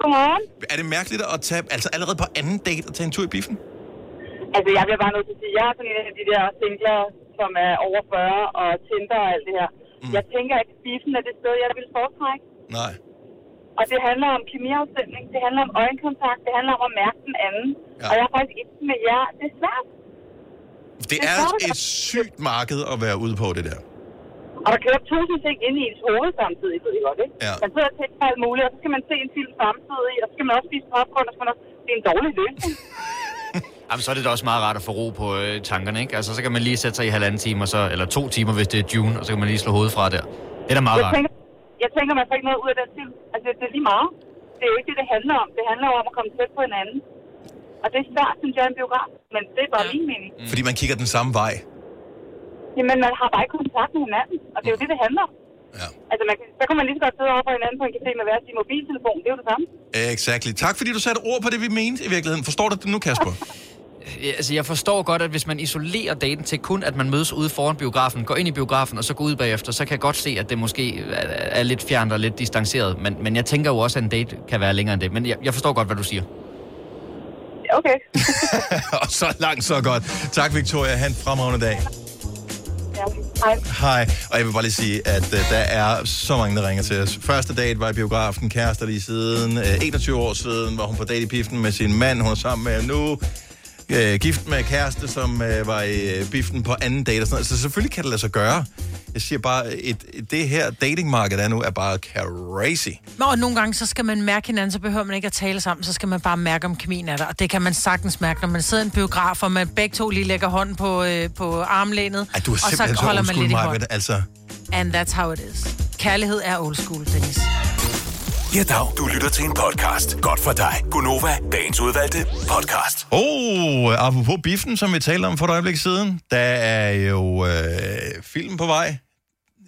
Godmorgen. Er det mærkeligt at tage, altså allerede på anden date, at tage en tur i biffen? Altså, jeg bliver bare nødt til at sige, jeg er sådan en af de der singler, som er over 40 og Tinder og alt det her. Mm. Jeg tænker, at biffen er det sted, jeg vil foretrække. Nej. Og det handler om kemiafstemning, det handler om øjenkontakt, det handler om at mærke den anden. Ja. Og jeg er faktisk ikke med jer. Det er svært. Det er et sygt marked at være ude på, det der. Og der kører tusind ting ind i ens hoved samtidig, ved I godt, ikke? Ja. Man sidder og tænker på alt muligt, og så skal man se en film samtidig, og så skal man også spise popcorn, og så man også... Det er en dårlig løsning. Jamen, så er det da også meget rart at få ro på øh, tankerne, ikke? Altså, så kan man lige sætte sig i halvanden time, og så, eller to timer, hvis det er June, og så kan man lige slå hovedet fra der. Det er da meget Jeg rart. tænker, jeg tænker, man får ikke noget ud af den film. Altså, det, det er lige meget. Det er jo ikke det, det handler om. Det handler om at komme tæt på hinanden. Og det er svært, synes jeg, en biograf. Men det er bare ja. min mening. Fordi man kigger den samme vej. Jamen, man har bare ikke kontakt med hinanden. Og det er jo det, det handler om. Ja. Altså, man, kan- så kan man lige så godt sidde over for hinanden på en café med hver sin mobiltelefon. Det er jo det samme. Exakt. Tak fordi du satte ord på det, vi mente i virkeligheden. Forstår du det nu, Kasper? Ja, Altså, jeg forstår godt, at hvis man isolerer daten til kun, at man mødes ude foran biografen, går ind i biografen, og så går ud bagefter, så kan jeg godt se, at det måske er, lidt fjernt og lidt distanceret. Men, men jeg tænker jo også, at en date kan være længere end det. Men jeg, jeg forstår godt, hvad du siger. Okay. og så langt, så godt. Tak, Victoria. Ha' en fremragende dag. Hej. Hej. Og jeg vil bare lige sige, at uh, der er så mange, der ringer til os. Første date var i biografen. Kærester lige siden. Uh, 21 år siden var hun på date i piften med sin mand. Hun er sammen med nu. Uh, gift med kæreste, som uh, var i uh, biffen på anden date. Og sådan noget. Så selvfølgelig kan det lade sig gøre. Jeg siger bare, et, et, det her datingmarked er nu er bare crazy. Og nogle gange, så skal man mærke hinanden, så behøver man ikke at tale sammen, så skal man bare mærke, om kemien er der. Og det kan man sagtens mærke, når man sidder i en biograf, og man begge to lige lægger hånden på, øh, på armlænet, Ej, du og så så, holder old man lidt i Maja, hånd. Altså, And that's how it is. Kærlighed er old school, Dennis. Ja, dag. Du lytter til en podcast. Godt for dig. Gunova, dagens udvalgte podcast. Oh, apropos biffen, som vi talte om for et øjeblik siden, der er jo øh, film på vej.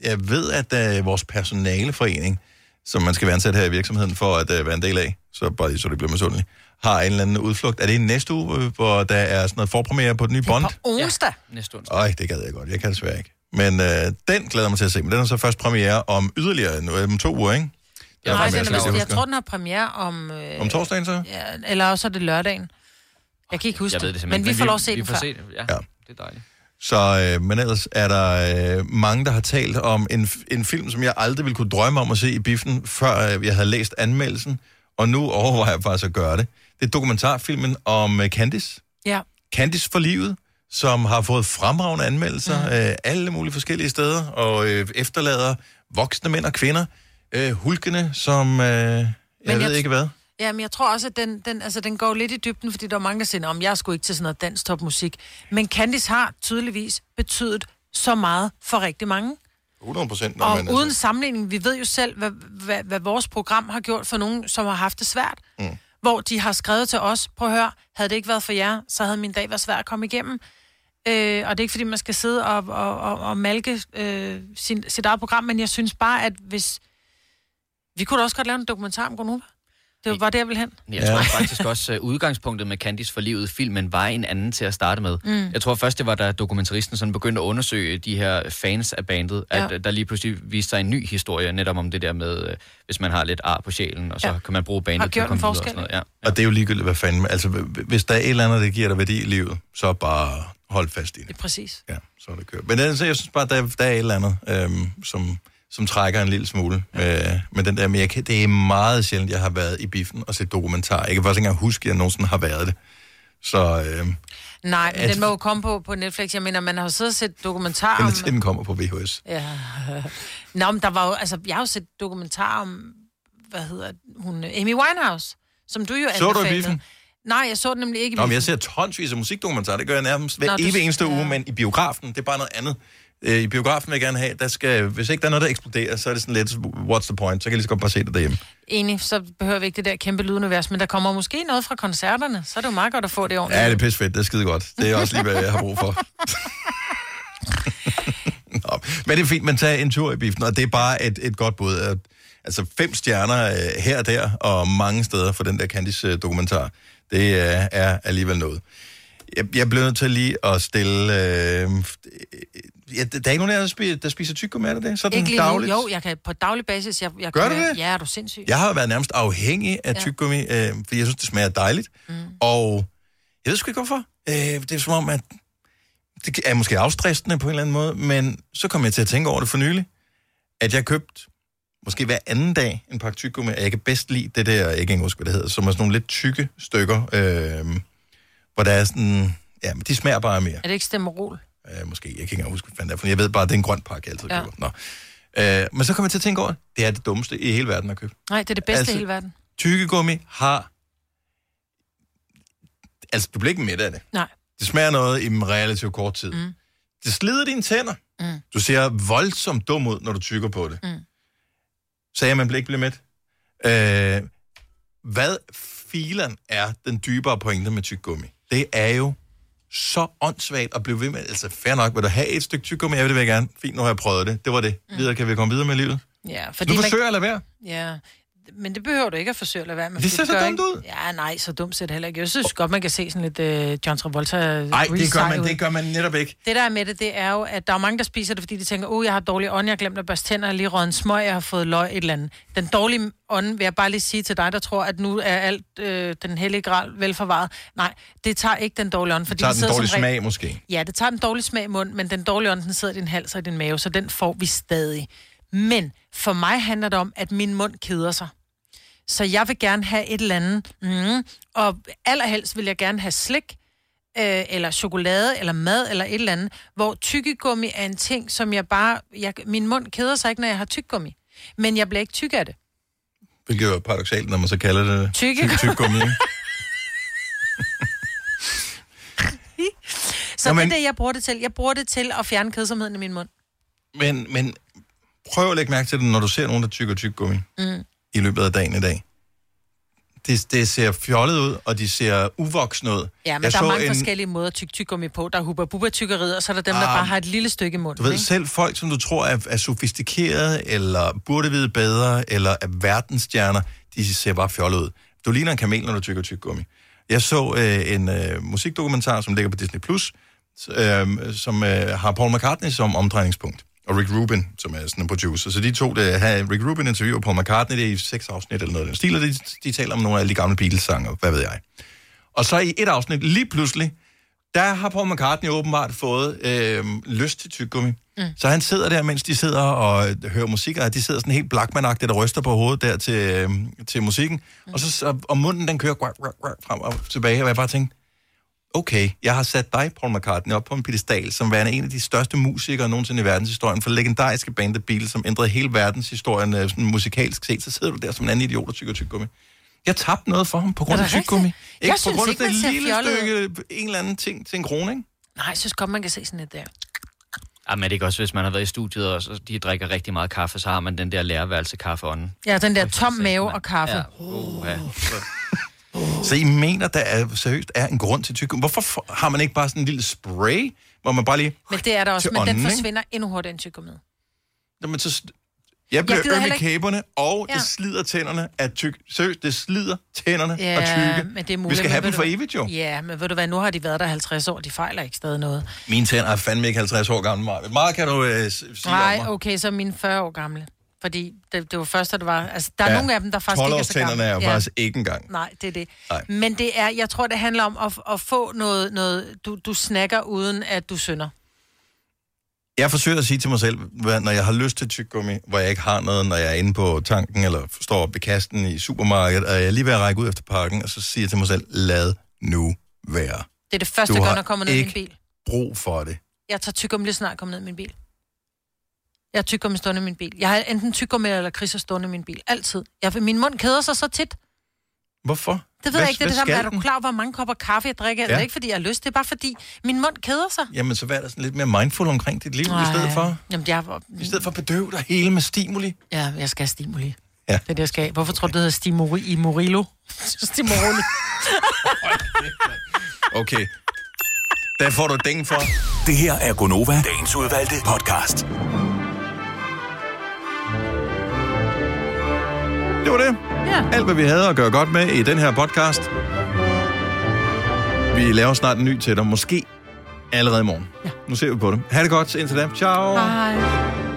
Jeg ved, at øh, vores personaleforening, som man skal være ansat her i virksomheden for at øh, være en del af, så bare lige så det bliver misundelig, har en eller anden udflugt. Er det i næste uge, øh, hvor der er sådan noget forpremiere på den nye Bond? Onsdag. Ja, næste onsdag. Øj, det gad jeg godt. Jeg kan desværre ikke. Men øh, den glæder jeg mig til at se. Men den er så først premiere om yderligere nu, om to uger, ikke? Ja, er Nej, den, jeg er, jeg husker. tror, den har premiere om... Øh, Om torsdagen så? Ja, eller også er det lørdagen. Jeg kan ikke huske Jeg det det, men vi får lov vi- at se vi den får før. se det, ja. Ja. Det er dejligt. Så, øh, men ellers er der øh, mange, der har talt om en, en film, som jeg aldrig ville kunne drømme om at se i biffen, før øh, jeg havde læst anmeldelsen, og nu overvejer jeg faktisk at gøre det. Det er dokumentarfilmen om øh, Candice. Ja. Candice for livet, som har fået fremragende anmeldelser mm. øh, alle mulige forskellige steder, og øh, efterlader voksne mænd og kvinder, øh, hulkende som, øh, jeg jeg ved ikke hvad. Ja, men jeg tror også, at den, den, altså, den går lidt i dybden, fordi der er mange, der siger, om jeg sgu ikke til sådan noget dansk topmusik. Men Candice har tydeligvis betydet så meget for rigtig mange. 100 procent. Og uden altså... sammenligning, vi ved jo selv, hvad, hvad, hvad vores program har gjort for nogen, som har haft det svært. Mm. Hvor de har skrevet til os, prøv at høre, havde det ikke været for jer, så havde min dag været svær at komme igennem. Øh, og det er ikke, fordi man skal sidde og, og, og, og malke øh, sin, sit eget program, men jeg synes bare, at hvis... Vi kunne da også godt lave en dokumentar om Gonova. Det var det, jeg ville hen. Jeg tror faktisk også, at udgangspunktet med Candice for livet, filmen, var en anden til at starte med. Mm. Jeg tror først, det var, da dokumentaristen sådan begyndte at undersøge de her fans af bandet, Ja. at der lige pludselig viste sig en ny historie, netop om det der med, øh, hvis man har lidt ar på sjælen, og så Ja. kan man bruge bandet til at komme videre og sådan noget. Ja. Og det er jo ligegyldigt, hvad fanden... Altså, hvis der er et eller andet, der giver dig værdi i livet, så bare hold fast i det. Det er præcis. Ja, så er det kørt. Men altså, jeg synes bare, der, der er et eller andet, øhm, som, som trækker en lille smule med, med den der. Men jeg kan, det er meget sjældent, jeg har været i biffen og set dokumentar. Jeg kan faktisk ikke engang huske, at jeg nogensinde har været det. Så øhm, Nej, men At- den må jo komme på, på Netflix. Jeg mener, man har jo siddet og set dokumentar om... den, kommer på VHS. Ja. Nå, men der var jo... Altså, jeg har jo set dokumentar om... Hvad hedder hun? Amy Winehouse, som du jo Så du i biffen? Nej, jeg så den nemlig ikke i Nå, men jeg ser tonsvis af musikdokumentarer. Det gør jeg nærmest hver Nå, du- evig eneste ja. uge, men i biografen, det er bare noget andet. Øh, I biografen vil jeg gerne have, der skal, hvis ikke der er noget, der eksploderer, så er det sådan lidt, what's the point? Så kan jeg lige så godt bare se det derhjemme. Enig, så behøver vi ikke det der kæmpe lydunivers, men der kommer måske noget fra koncerterne, så er det jo meget godt at få det ordentligt. Ja, det er pisse fedt. Det er skide godt. Det er også lige, hvad jeg har brug for. Nå, men det er fint, man tager en tur i biffen, og det er bare et, et godt bud. Altså fem stjerner øh, her og der, og mange steder for den der Candice-dokumentar. Det øh, er alligevel noget. Jeg, jeg bliver nødt til lige at stille... Øh, ja, der er ikke nogen af jer, der spiser, der spiser tyggegummi, det? Sådan Ikke dagligt? Jo, jeg kan på daglig basis. Jeg, jeg Gør kan, du det? Ja, er du sindssyg? Jeg har været nærmest afhængig af Ja. tyggegummi, øh, fordi jeg synes, det smager dejligt. Mm. Og jeg ved sgu ikke, hvorfor. Øh, det er som om, at det er måske afstressende på en eller anden måde, men så kom jeg til at tænke over det for nylig, at jeg købte måske hver anden dag en pakke tyggegummi, og jeg kan bedst lide det der, jeg kan ikke engang huske, hvad det hedder, som er sådan nogle lidt tykke stykker, øh, hvor der er sådan, ja, men de smager bare mere. Er det ikke stemmerol? Øh, måske, jeg kan ikke engang huske, hvad fanden det er, for jeg ved bare, at det er en grøn pakke, jeg altid Ja. køber. Nå. Øh, men så kom jeg til at tænke over, det er det dummeste i hele verden at købe. Nej, det er det bedste Altså- i hele verden. Tyggegummi har... Altså, du bliver ikke mæt af det. Nej. Det smager noget i en relativt kort tid. Mm. Det slider dine tænder. Mm. Du ser voldsomt dum ud, når du tykker på det. Mm. Sagde jeg, man bliver ikke blive mæt? Øh, hvad filen er den dybere pointe med tyggegummi? Det er jo så åndssvagt at blive ved med. Altså, fair nok, vil du have et stykke tyggegummi? Ja, det vil jeg gerne. Fint, nu har jeg prøvet det. Det var det. Videre kan vi komme videre med livet. Ja, Fordi du forsøger at lade være. Ja, men det behøver du ikke at forsøge at lade være med. Det ser så dumt ikke- ud. Ja, nej, så dumt ser det heller ikke. Jeg synes godt, man kan se sådan lidt uh, John Travolta Nej, det gør, man, ud. det gør man netop ikke. Det der er med det, det er jo, at der er mange, der spiser det, fordi de tænker, åh, jeg har dårlig ånd, jeg har glemt at børste tænder, jeg lige røget en smøg, jeg har fået løg, et eller andet. Den dårlige ånd, vil jeg bare lige sige til dig, der tror, at nu er alt øh, den hellige gral velforvaret. Nej, det tager ikke den dårlige ånd. Det Fordi tager det den sidder dårlige smag, måske. Ja, det tager den dårlige smag i munden, men den dårlige ånd, den sidder i din hals og i din mave, så den får vi stadig. Men for mig handler det om, at min mund keder sig. Så jeg vil gerne have et eller andet, mm, og allerhelst vil jeg gerne have slik, øh, eller chokolade, eller mad, eller et eller andet, hvor tykkegummi er en ting, som jeg bare... Jeg, min mund keder sig ikke, når jeg har tyggegummi. Men jeg bliver ikke tyk af det. Hvilket er paradoxalt, når man så kalder det Tyggegummi. tyk- tyggegummi. ikke? Så Nå, det er det, jeg bruger det til. Jeg bruger det til at fjerne kedsomheden i min mund. Men, men prøv at lægge mærke til det, når du ser nogen, der tykker tyggegummi Mm. I løbet af dagen i dag. Det, det ser fjollet ud, og de ser uvoksne ud. Ja, men Jeg der er mange en- forskellige måder at tykke tyggegummi på. Der er hubba bubba tykkeriet, og så er der dem, der Ah, bare har et lille stykke i munden. Du ved, ikke? selv folk, som du tror er, er sofistikerede, eller burde vide bedre, eller er verdensstjerner, de ser bare fjollet ud. Du ligner en kamel, når du tykker tyggegummi. Jeg så øh, en øh, musikdokumentar, som ligger på Disney+, Plus, øh, som øh, har Paul McCartney som omdrejningspunkt, og Rick Rubin, som er sådan en producer. Så de to, der har Rick Rubin interviewer Paul McCartney, det er i seks afsnit eller noget den stil, og de, de taler om nogle af de gamle Beatles-sange, hvad ved jeg. Og så i et afsnit, lige pludselig, der har Paul McCartney åbenbart fået øh, lyst til tyggegummi. Mm. Så han sidder der, mens de sidder og øh, hører musik, og de sidder sådan helt blackman og ryster på hovedet der til, øh, til musikken. Mm. Og, så, så, og munden den kører guak, guak, guak, frem og tilbage, og jeg bare tænkte, okay, jeg har sat dig, Paul McCartney, op på en pedestal, som værende en af de største musikere nogensinde i verdenshistorien, for legendariske band The Beatles, som ændrede hele verdenshistorien øh, sådan musikalsk set, så sidder du der som en anden idiot og tykker tyggegummi. Jeg tabte noget for ham på grund af tyggegummi. Ikke Jeg på synes grund af ikke, det lille fjollet stykke, en eller anden ting til en krone, ikke? Nej, jeg synes godt, man kan se sådan et der. Jamen, er det ikke også, hvis man har været i studiet, og så de drikker rigtig meget kaffe, så har man den der lærerværelse kaffeånden. Ja, den der tom mave og kaffe. Ja. Uh, ja. Så I mener, der er, seriøst er en grund til tyggegummi? Hvorfor for- har man ikke bare sådan en lille spray, hvor man bare lige... Men det er der også, men den ånden, ikke? forsvinder endnu hurtigere end tyggegummet. Jamen, så... Jeg bliver gider øm i ikke- kæberne, og ja. Det slider tænderne af tyk. Seriøst, det slider tænderne Ja, af tykke. men det er muligt. Vi skal have dem du for hvad? evigt, jo. Ja, men ved du hvad, nu har de været der 50 år, de fejler ikke stadig noget. Mine tænder er fandme ikke 50 år gamle. Meget, kan du øh, sige Nej, om mig. okay, så mine 40 år gamle. Fordi det, det var først, at det var... Altså, der er Ja, ja, nogle af dem, der faktisk ikke er så gamle. 12-årstænderne er jo faktisk ikke engang. Nej, det er det. Nej. Men det er, jeg tror, det handler om at, at få noget, noget du, du snakker uden, at du synder. Jeg forsøger at sige til mig selv, hvad- når jeg har lyst til tyggegummi, hvor jeg ikke har noget, når jeg er inde på tanken, eller står oppe i kasten i supermarkedet, og jeg er lige ved at række ud efter pakken, og så siger jeg til mig selv, lad nu være. Det er det første, Du når jeg kommer ned i min bil. brug for det. Jeg tager tyggegummi lige snart kommer ned i min bil. Jeg har tyggegummi stående i min bil. Jeg har enten tyggegummi eller kriser stående i min bil. Altid. Jeg, min mund keder sig så tit. Hvorfor? Det ved Hvad- jeg ikke, det er det samme. Er du klar over, hvor mange kopper kaffe jeg drikker? Ja. Det er ikke, fordi jeg har lyst. Det er bare, fordi min mund keder sig. Jamen, så vær der sådan lidt mere mindful omkring dit liv, i Nej. stedet for, Jamen, jeg i stedet for at bedøve dig hele med stimuli. Ja, jeg skal have stimuli. Ja. Det er det, jeg skal have. Hvorfor tror du, det hedder stimuri i Murillo? Stimoroli. Okay. Der får du dængen for. Det her er Gonova, dagens udvalgte podcast. Det var det. Ja. Alt, hvad vi havde at gøre godt med i den her podcast. Vi laver snart en ny til dig. Måske allerede i morgen. Ja. Nu ser vi på det. Ha' det godt indtil da. Ciao. Hej.